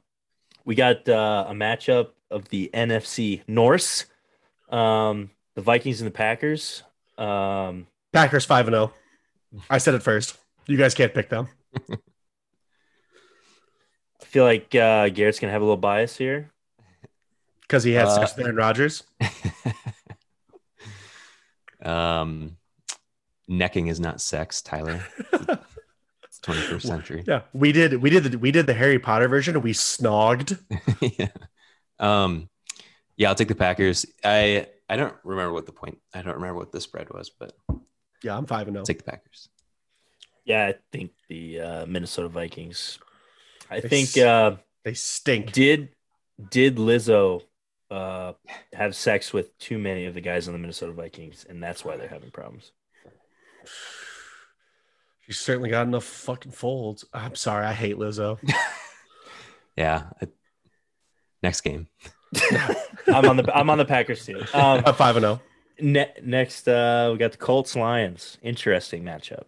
we got uh, a matchup of the NFC Norse, um, the Vikings and the Packers. Um, Packers five and zero. I said it first. You guys can't pick them. I feel like uh, Garrett's gonna have a little bias here. because he has Uh, sex with Aaron Rodgers. Um, necking is not sex, Tyler. It's 21st century. Yeah, we did. We did the we did the Harry Potter version. We snogged. yeah. Um, yeah, I'll take the Packers. I I don't remember what the point. I don't remember what the spread was, but Yeah, I'm five and zero. take the Packers. Yeah, I think the uh, Minnesota Vikings. I They think s- uh, They stink. did did Lizzo uh, have sex with too many of the guys on the Minnesota Vikings, and that's why they're having problems. She certainly got enough fucking folds. I'm sorry, I hate Lizzo. Yeah. Next game. I'm on the I'm on the Packers too. Um, I'm five and zero. ne- next, uh, we got the Colts Lions. Interesting matchup.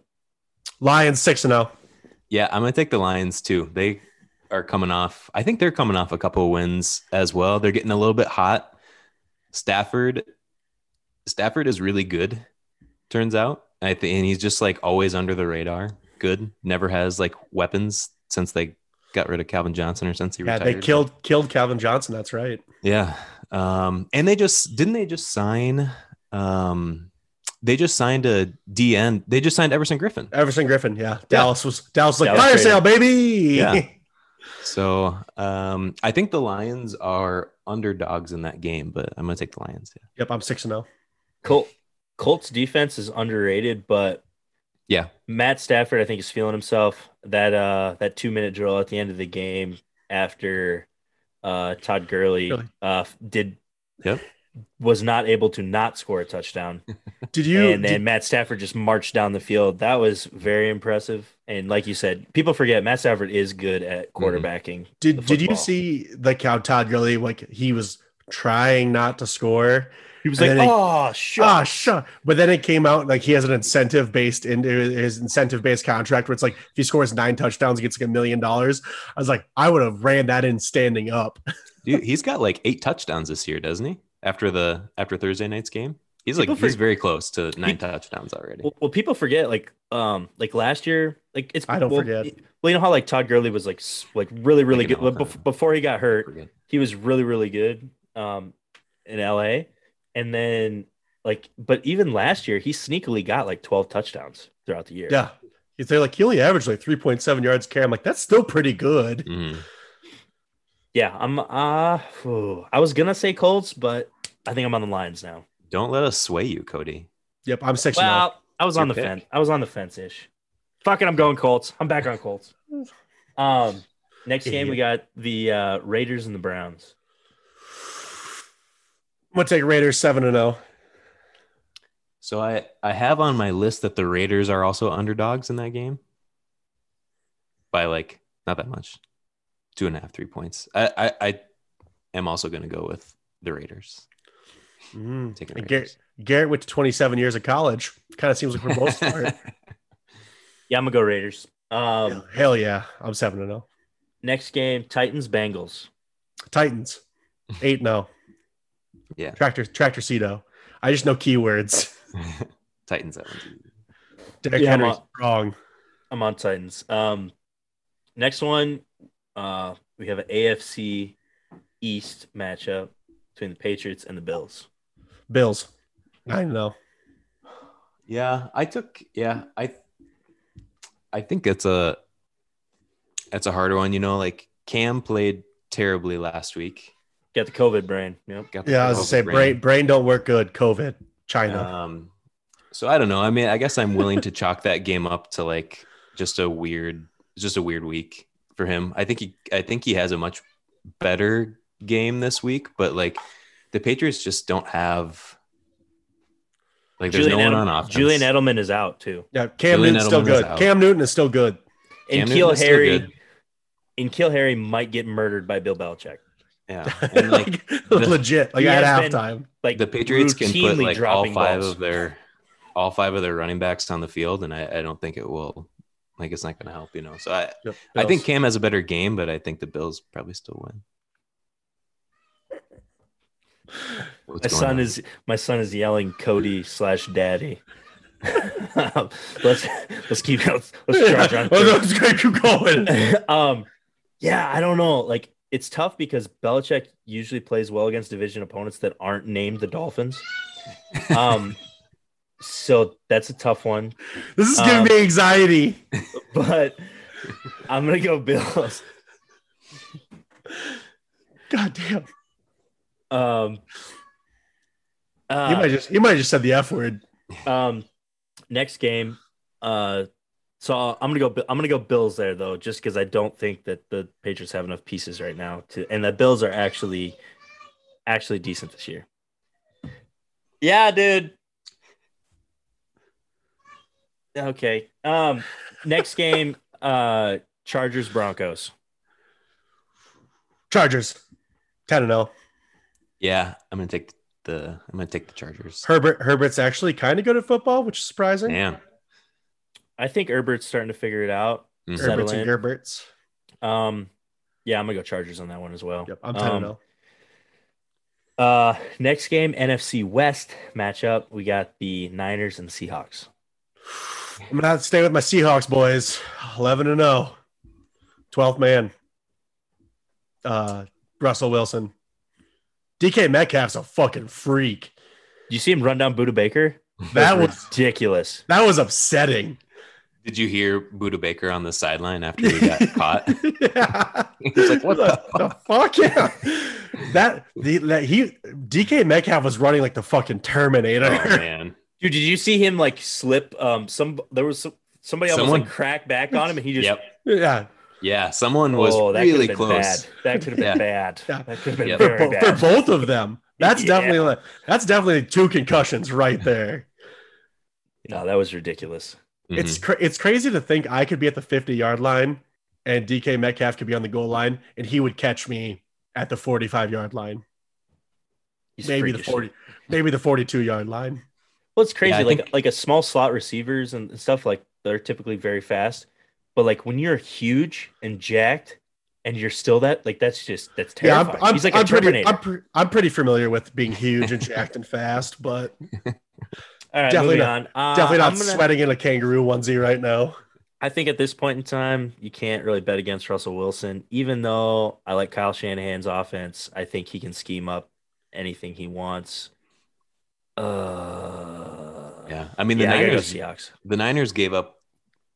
Lions six and oh. zero. Yeah, I'm gonna take the Lions too. They are coming off. I think they're coming off a couple of wins as well. They're getting a little bit hot. Stafford, Stafford is really good. Turns out, I think, and he's just like always under the radar. Good. Never has like weapons since they got rid of Calvin Johnson or since he Yeah, retired. they killed killed Calvin Johnson. That's right. Yeah. Um, and they just didn't they just sign um they just signed a DN. They just signed Everson Griffen. Everson Griffen. Yeah, Dallas was Dallas was like Dallas fire traded. sale, baby. Yeah. So um I think the Lions are underdogs in that game, but I'm gonna take the Lions. Yeah. yep, I'm six and oh. zero. Col- Colts defense is underrated, but Yeah. Matt Stafford, I think, is feeling himself. That uh that two minute drill at the end of the game after uh Todd Gurley Gurley. uh did Yep. was not able to not score a touchdown. Did you? and then Matt Stafford just marched down the field. That was very impressive. And like you said, people forget Matt Stafford is good at quarterbacking. did the did you see like how Todd Gurley like he was trying not to score? He was And like, then he- "Oh, shut." Ah, shut. But then it came out like he has an incentive based into his incentive based contract where it's like if he scores nine touchdowns, he gets like a million dollars. I was like, I would have ran that in standing up. Dude, he's got like eight touchdowns this year, doesn't he? After the after Thursday night's game. He's like People he's very close to nine He- touchdowns already. Well, well, people forget like um like last year, like it's I don't well, forget. Well, you know how like Todd Gurley was like like really really Like good an before he got hurt. He was really really good um in LA, and then like but even last year he sneakily got like twelve touchdowns throughout the year. Yeah. They're like, he only averaged like 3.7 yards a carry. I'm like, that's still pretty good. Mhm. yeah. I'm uh phew. I was gonna say Colts, but I think I'm on the Lions now. Don't let us sway you, Cody. Yep, I'm six and oh. Well, I was Your on the pick. fence. I was on the fence ish. Fuck it, I'm going Colts. I'm back on Colts. Um, next game we got the uh, Raiders and the Browns. I'm gonna take Raiders seven and oh. zero. So I I have on my list that the Raiders are also underdogs in that game by like not that much, two and a half, three points. I I, I am also going to go with the Raiders. Mm. Taking Raiders. Garrett, Garrett went to 27 years of college. Kind of seems like we're both smart. Yeah, I'm gonna go Raiders. Um, Hell yeah. I'm 7 to 0. next game, Titans Bengals. Titans. 8 0. Yeah. Tractor Tractor Cedo. I just know keywords. Titans that one. too. Derek Yeah, I'm on- wrong. I'm on Titans. Um, next one, uh, we have an AFC East matchup between the Patriots and the Bills. Bills. 9 0. Yeah, I took. Yeah, I. I think it's a. It's a harder one, you know. Like Cam played terribly last week. Got the COVID brain. Yep. Got the Yeah, I was going to say, COVID brain, brain don't work good. COVID. China. Um, so I don't know. I mean, I guess I'm willing to chalk that game up to like just a weird, just a weird week for him. I think he, I think he has a much better game this week, but like the Patriots just don't have. Like there's Julian, no one Edel- on offense. Julian Edelman is out too. yeah, Cam Julian Newton's still Edelman is good. Cam Newton is still good. And Cam Keel Newton is still Harry, good. and Kill Harry might get murdered by Bill Belichick. Yeah, and like legit. Like he at has been- halftime. Like the Patriots can put routinely like all five balls. of their, all five of their running backs on the field, and I, I don't think it will. Like it's not going to help, you know. So I, Yep, I think Cam has a better game, but I think the Bills probably still win. What's My son on? is my son is yelling Cody slash Daddy. let's let's keep let's, let's charge on. Oh, no. Keep going. um, yeah, I don't know. Like it's tough because Belichick usually plays well against division opponents that aren't named the Dolphins. Um, so that's a tough one. This is giving Um, me anxiety. But I'm gonna go Bills. God damn. Um, uh, might just you might have just said the F word. Um, next game. Uh, so I'm gonna go. I'm gonna go Bills there though, just because I don't think that the Patriots have enough pieces right now to, and the Bills are actually, actually decent this year. Yeah, dude. Okay. Um, next game. Uh, Chargers Broncos. Chargers. 10 0. yeah, I'm gonna take the I'm gonna take the Chargers. Herbert Herbert's actually kind of good at football, which is surprising. Damn. I think Herbert's starting to figure it out. Mhm. Herbert's and in. Gerberts. Um, yeah, I'm gonna go Chargers on that one as well. Yep, I'm 10 Um, 0. Uh, next game, NFC West matchup. We got the Niners and the Seahawks. I'm gonna have to stay with my Seahawks boys. 11 and 0. 12th man. Uh, Russell Wilson. DK Metcalf's a fucking freak. You see him run down Budda Baker? That was ridiculous. that was upsetting. Did you hear Budda Baker on the sideline after he got caught? yeah. He's like, "What the the fuck? Yeah. That the that he DK Metcalf was running like the fucking Terminator. Oh man. Dude, did you see him like slip? Um, some there was some, somebody almost Someone- like cracked back on him, and he just Yep. yeah. Yeah, someone was oh, that really could have been close. bad. That could have been Yeah. bad. Yeah. That could have been Yeah. For, very bo- for bad. both of them. That's Yeah. definitely like, that's definitely two concussions right there. No, that was ridiculous. It's Mhm. cra- it's crazy to think I could be at the 50 yard line and DK Metcalf could be on the goal line and he would catch me at the 45 yard line. He's maybe the 40 maybe the 42 yard line. Well, it's crazy. Yeah, like think- like a small slot receivers and stuff like they're typically very fast, but like when you're huge and jacked and you're still that like that's just that's terrifying. Yeah, I'm, terrifying. I'm, He's like a I'm pretty Terminator. I'm, pre- I'm pretty familiar with being huge and jacked and fast, but All right, definitely moving not- on. Uh, definitely not gonna- sweating in a kangaroo onesie right now. I think at this point in time, you can't really bet against Russell Wilson. Even though I like Kyle Shanahan's offense, I think he can scheme up anything he wants. Uh, Yeah. I mean the yeah, I go Niners Seahawks. the Niners gave up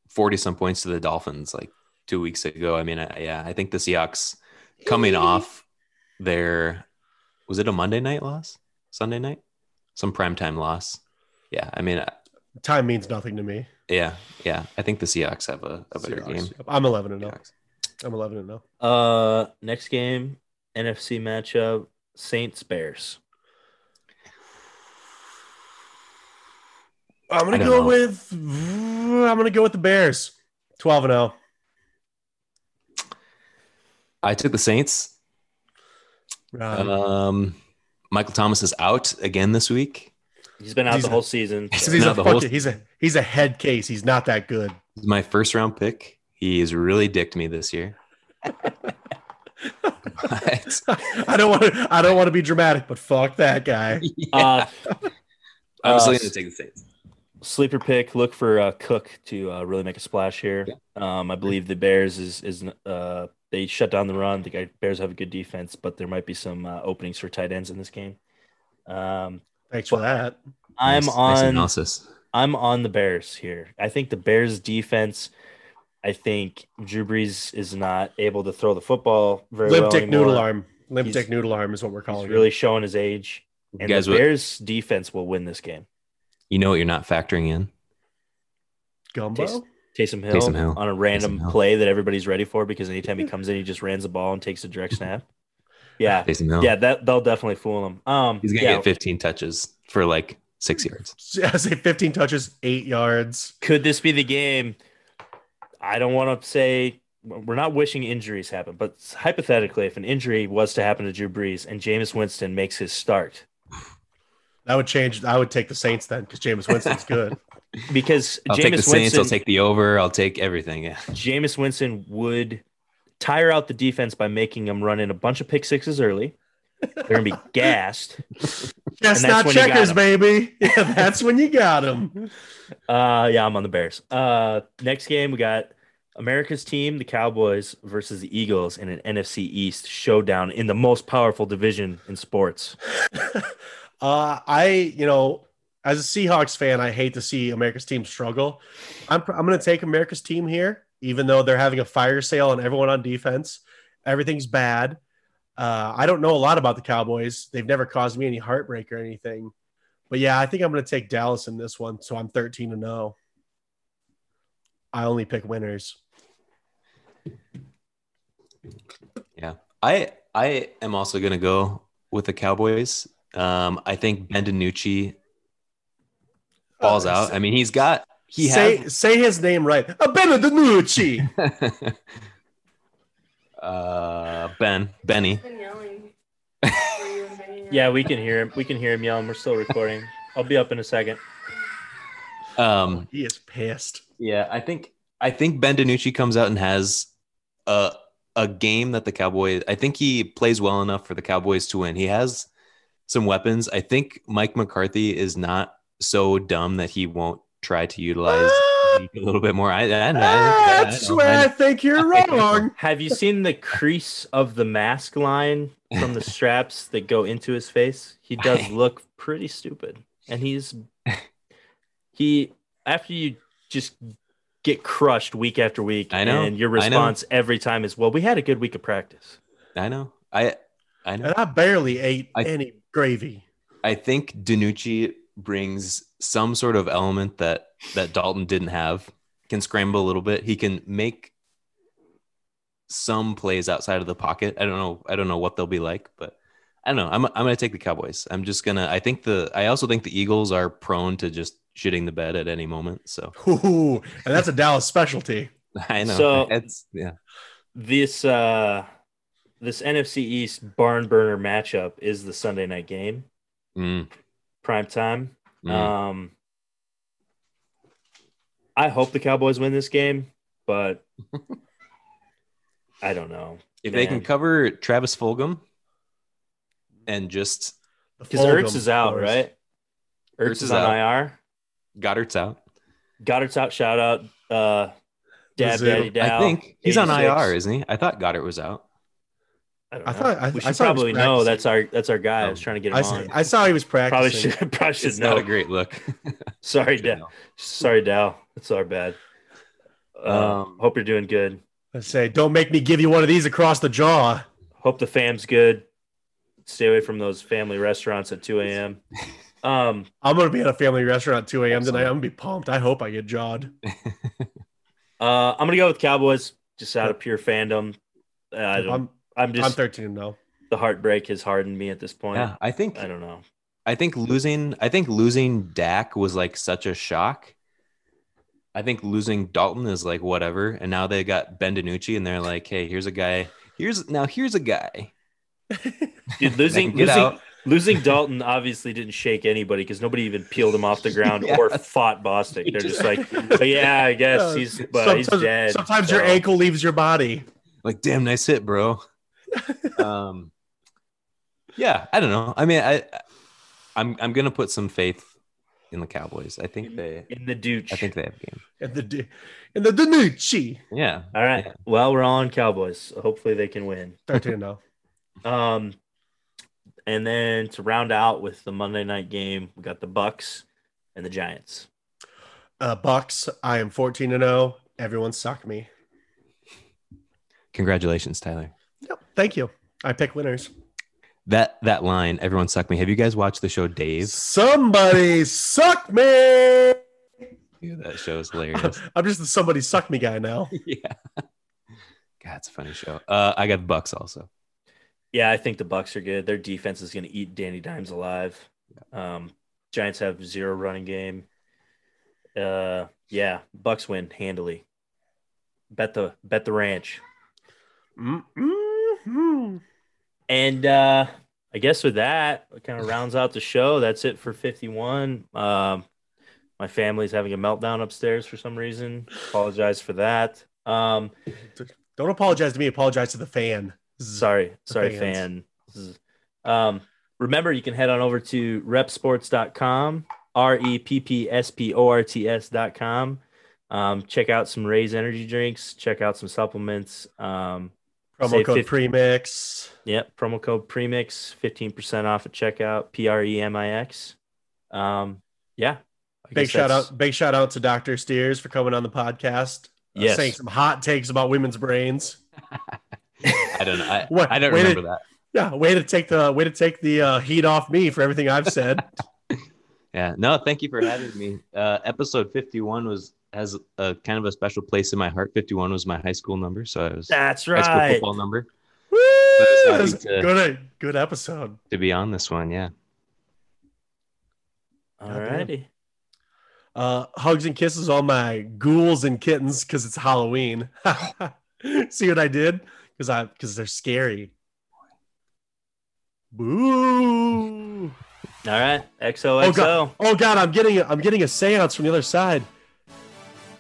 40 some points to the Dolphins like 2 weeks ago. I mean, I, yeah, I think the Seahawks coming off their was it a Monday night loss? Sunday night? Some primetime loss. Yeah, I mean, uh, Time means nothing to me. yeah, yeah. I think the Seahawks have a, a better Seahawks. game. I'm 11 and 0. Seahawks. I'm 11 and 0. Uh, next game, NFC matchup: Saints Bears. I'm gonna go know. with I'm gonna go with the Bears. 12 and oh. 0. I took the Saints. Um, Um, Michael Thomas is out again this week. He's been out He's the a- whole season. He's, so- he's a Not the whole- fucking, he's a he's a head case. He's not that good. He's my first round pick. He's really dicked me this year. But I don't want to. I don't want to be dramatic, but fuck that guy. Uh, I'm still uh, going to take the Saints. sleeper pick. Look for uh, Cook to uh, really make a splash here. Um, I believe the Bears is is uh, they shut down the run. The guy- Bears have a good defense, but there might be some uh, openings for tight ends in this game. Um, Thanks for that. I'm Nice- nice on. analysis. I'm on the Bears here. I think the Bears defense. I think Drew Brees is not able to throw the football very Limp well dick anymore. noodle arm. Limp He's- dick noodle arm is what we're calling He's it. really showing his age, and guys, the what, Bears defense will win this game. you know what you're not factoring in? gumbo. Taste- Taysom Hill, Taysom Hill. on a random Hill. play that everybody's ready for because anytime he comes in, he just runs the ball and takes a direct snap. Yeah, Taysom Hill. yeah, that they'll definitely fool him. Um, He's gonna yeah, get 15 touches for like six yards. I say 15 touches, eight yards. could this be the game? I don't want to say we're not wishing injuries happen, but hypothetically, if an injury was to happen to Drew Brees and Jameis Winston makes his start, That would change. I would take the Saints then because Jameis Winston's good. because I'll take the Jameis Saints. Winston, I'll take the over. I'll take everything. Yeah. Jameis Winston would tire out the defense by making them run in a bunch of pick sixes early. They're gonna be gassed. That's not when you got checkers, baby. Yeah, that's when you got them. Uh, yeah, I'm on the Bears. Uh, next game we got America's team, the Cowboys, versus the Eagles in an NFC East showdown in the most powerful division in sports. Uh, I, you know, as a Seahawks fan, I hate to see America's team struggle. I'm, I'm going to take America's team here, even though they're having a fire sale on everyone on defense. Everything's bad. Uh, I don't know a lot about the Cowboys. They've never caused me any heartbreak or anything. But yeah, I think I'm going to take Dallas in this one. So I'm 13 to 0. I only pick winners. Yeah. I I am also gonna go with the Cowboys. Um, I think Ben DiNucci falls Uh, out. I mean, he's got he say, has say his name right. Benedenucci. uh Ben Benny. Yeah, we can hear him. We can hear him yelling. We're still recording. I'll be up in a second. Um, he is pissed. yeah, I think I think Ben DiNucci comes out and has a a game that the Cowboys. I think he plays well enough for the Cowboys to win. He has some weapons. I think Mike McCarthy is not so dumb that he won't try to utilize Ah! A little bit more. I, I, I, I, That's I- where I I- think you're I think I'm wrong. Have you seen the crease of the mask line from the straps that go into his face? He does look pretty stupid. And he's he after you just get crushed week after week I know, and your I know. response every time is, "Well, we had a good week of practice." I know. I I know. And I barely ate I- any gravy. I think DiNucci brings some sort of element that that Dalton didn't have. Can scramble a little bit. He can make some plays outside of the pocket. I don't know. I don't know what they'll be like, but I don't know. I'm I'm gonna take the Cowboys. I'm just gonna. I think the. I also think the Eagles are prone to just shitting the bed at any moment. So Ooh, and that's a Dallas specialty. I know. So- it's yeah. This uh this NFC East barn burner matchup is the Sunday night game, Mm, prime time. mm. Um, I hope the Cowboys win this game, but I don't know if they can cover Travis Fulgham and just because Fulgham, Ertz is out, right? Ertz, Ertz is, is on out. IR. Goedert's out. Goedert's out. Shout out, uh, Dab Mizzou. Daddy Dow. I think he's on IR, isn't he? I thought Goedert was out. I, don't I thought- I- we should saw he was probably know. That's our that's our guy. I was trying to get him I, on. s- I saw he was practicing. probably practicing. should probably should It's know. not a great look. Sorry, Should Dow. Sorry, Dow. It's our bad. Uh, Um, hope you're doing good. I say, don't make me give you one of these across the jaw. Hope the fam's good. Stay away from those family restaurants at 2 a.m. Um, I'm gonna be at a family restaurant at 2 a.m. tonight. I'm gonna be pumped. I hope I get jawed. uh, I'm gonna go with Cowboys just out of pure fandom. Uh, I don't, I'm I'm just I'm 13 0. the heartbreak has hardened me at this point. yeah, I think I don't know. I think losing I think losing Dak was like such a shock. I think losing Dalton is like whatever, and now they got Ben DiNucci, and they're like, hey, here's a guy. Here's now here's a guy. Dude, losing get losing out. Losing Dalton obviously didn't shake anybody because nobody even peeled him off the ground or fought Bostic. They're just like, "Oh, yeah, I guess he's, but he's dead. sometimes your ankle leaves your body. like damn nice hit bro um yeah i don't know i mean i i'm i'm gonna put some faith in the cowboys i think they in the douche. i think they have a game In the D- and the DiNucci. yeah All right. Yeah. Well, we're on Cowboys. Hopefully they can win. 13 0. Um, and then to round out with the Monday night game, we got the Bucks and the Giants. Uh, Bucks, I am 14 and 0. Everyone suck me. congratulations tyler Yep. Thank you. I pick winners. that that line everyone suck me have you guys watched the show dave Somebody suck me. yeah, that show is hilarious I'm just the somebody suck me guy now. yeah god it's a funny show uh i got the bucks also Yeah, I think the Bucks are good. Their defense is going to eat Danny Dimes alive. Um, Giants have zero running game. Uh, yeah, Bucks win handily. Bet the bet the ranch. And uh, I guess with that, it kind of rounds out the show. That's it for 51. Um, my family's having a meltdown upstairs for some reason. Apologize for that. Um, Don't apologize to me. Apologize to the fan. sorry, sorry, fans. fan. Um, remember, you can head on over to reppsports.com, R E P P S P O R T S.com. Um, check out some Raze energy drinks, check out some supplements. Um, Promo Say code 50 premix. Yep, promo code premix, 15% off at checkout, P R E M I X. Um, yeah. I Big shout that's- out, big shout out to Dr. Steers for coming on the podcast. uh, Yes. saying some hot takes about women's brains. i don't know i, What- I don't wait a- remember that Yeah, way to take the way to take the uh, heat off me for everything I've said. Yeah, no, thank you for having me. Uh, episode 51 was has a kind of a special place in my heart. 51 was my high school number, so I was That's right high school right. football number Woo! happy to- good, good episode. to be on this one. Yeah, All righty. Uh, hugs and kisses all my ghouls and kittens because it's Halloween. See what I did? Because I because they're scary. Boo! All right. XOXO. Oh god! Oh god! I'm getting a, I'm getting a séance from the other side.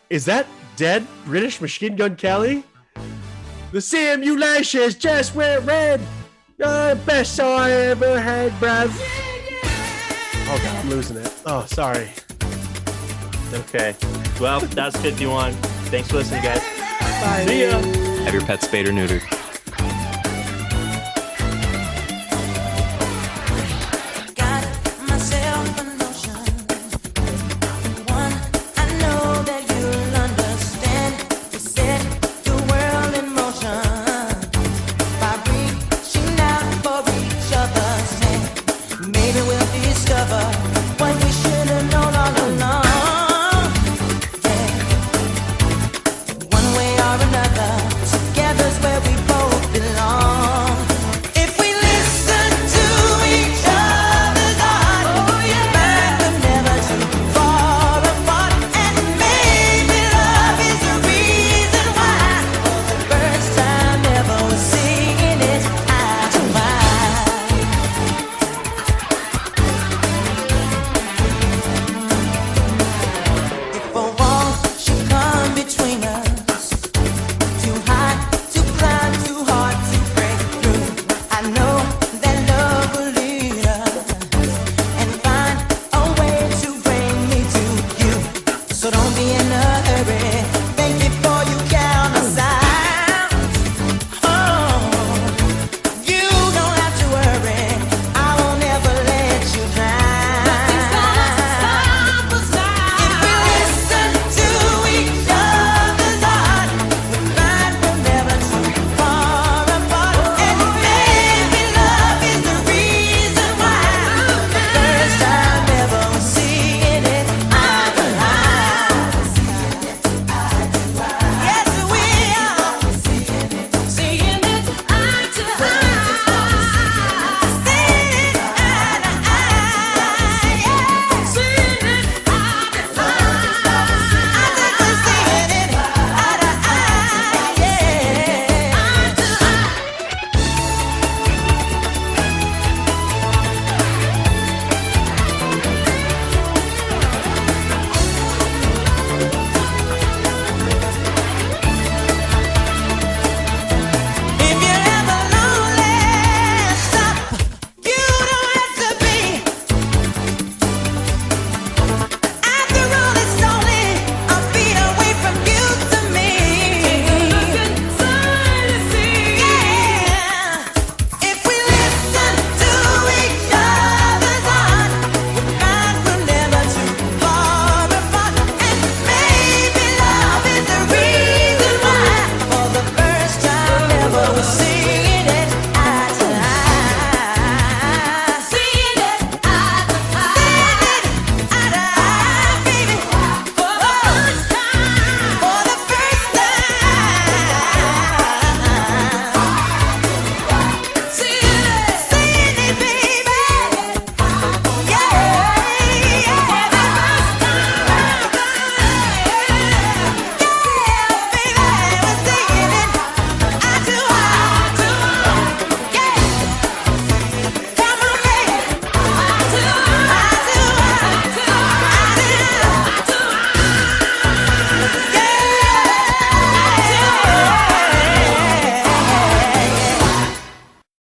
Is that dead British Machine Gun Kelly? The simulations just went red. The best I ever had, bruv. Oh god, I'm losing it. Oh, sorry. Okay. Well, that's 51. Thanks for listening, guys. Bye. See ya. have your pet spayed or neutered.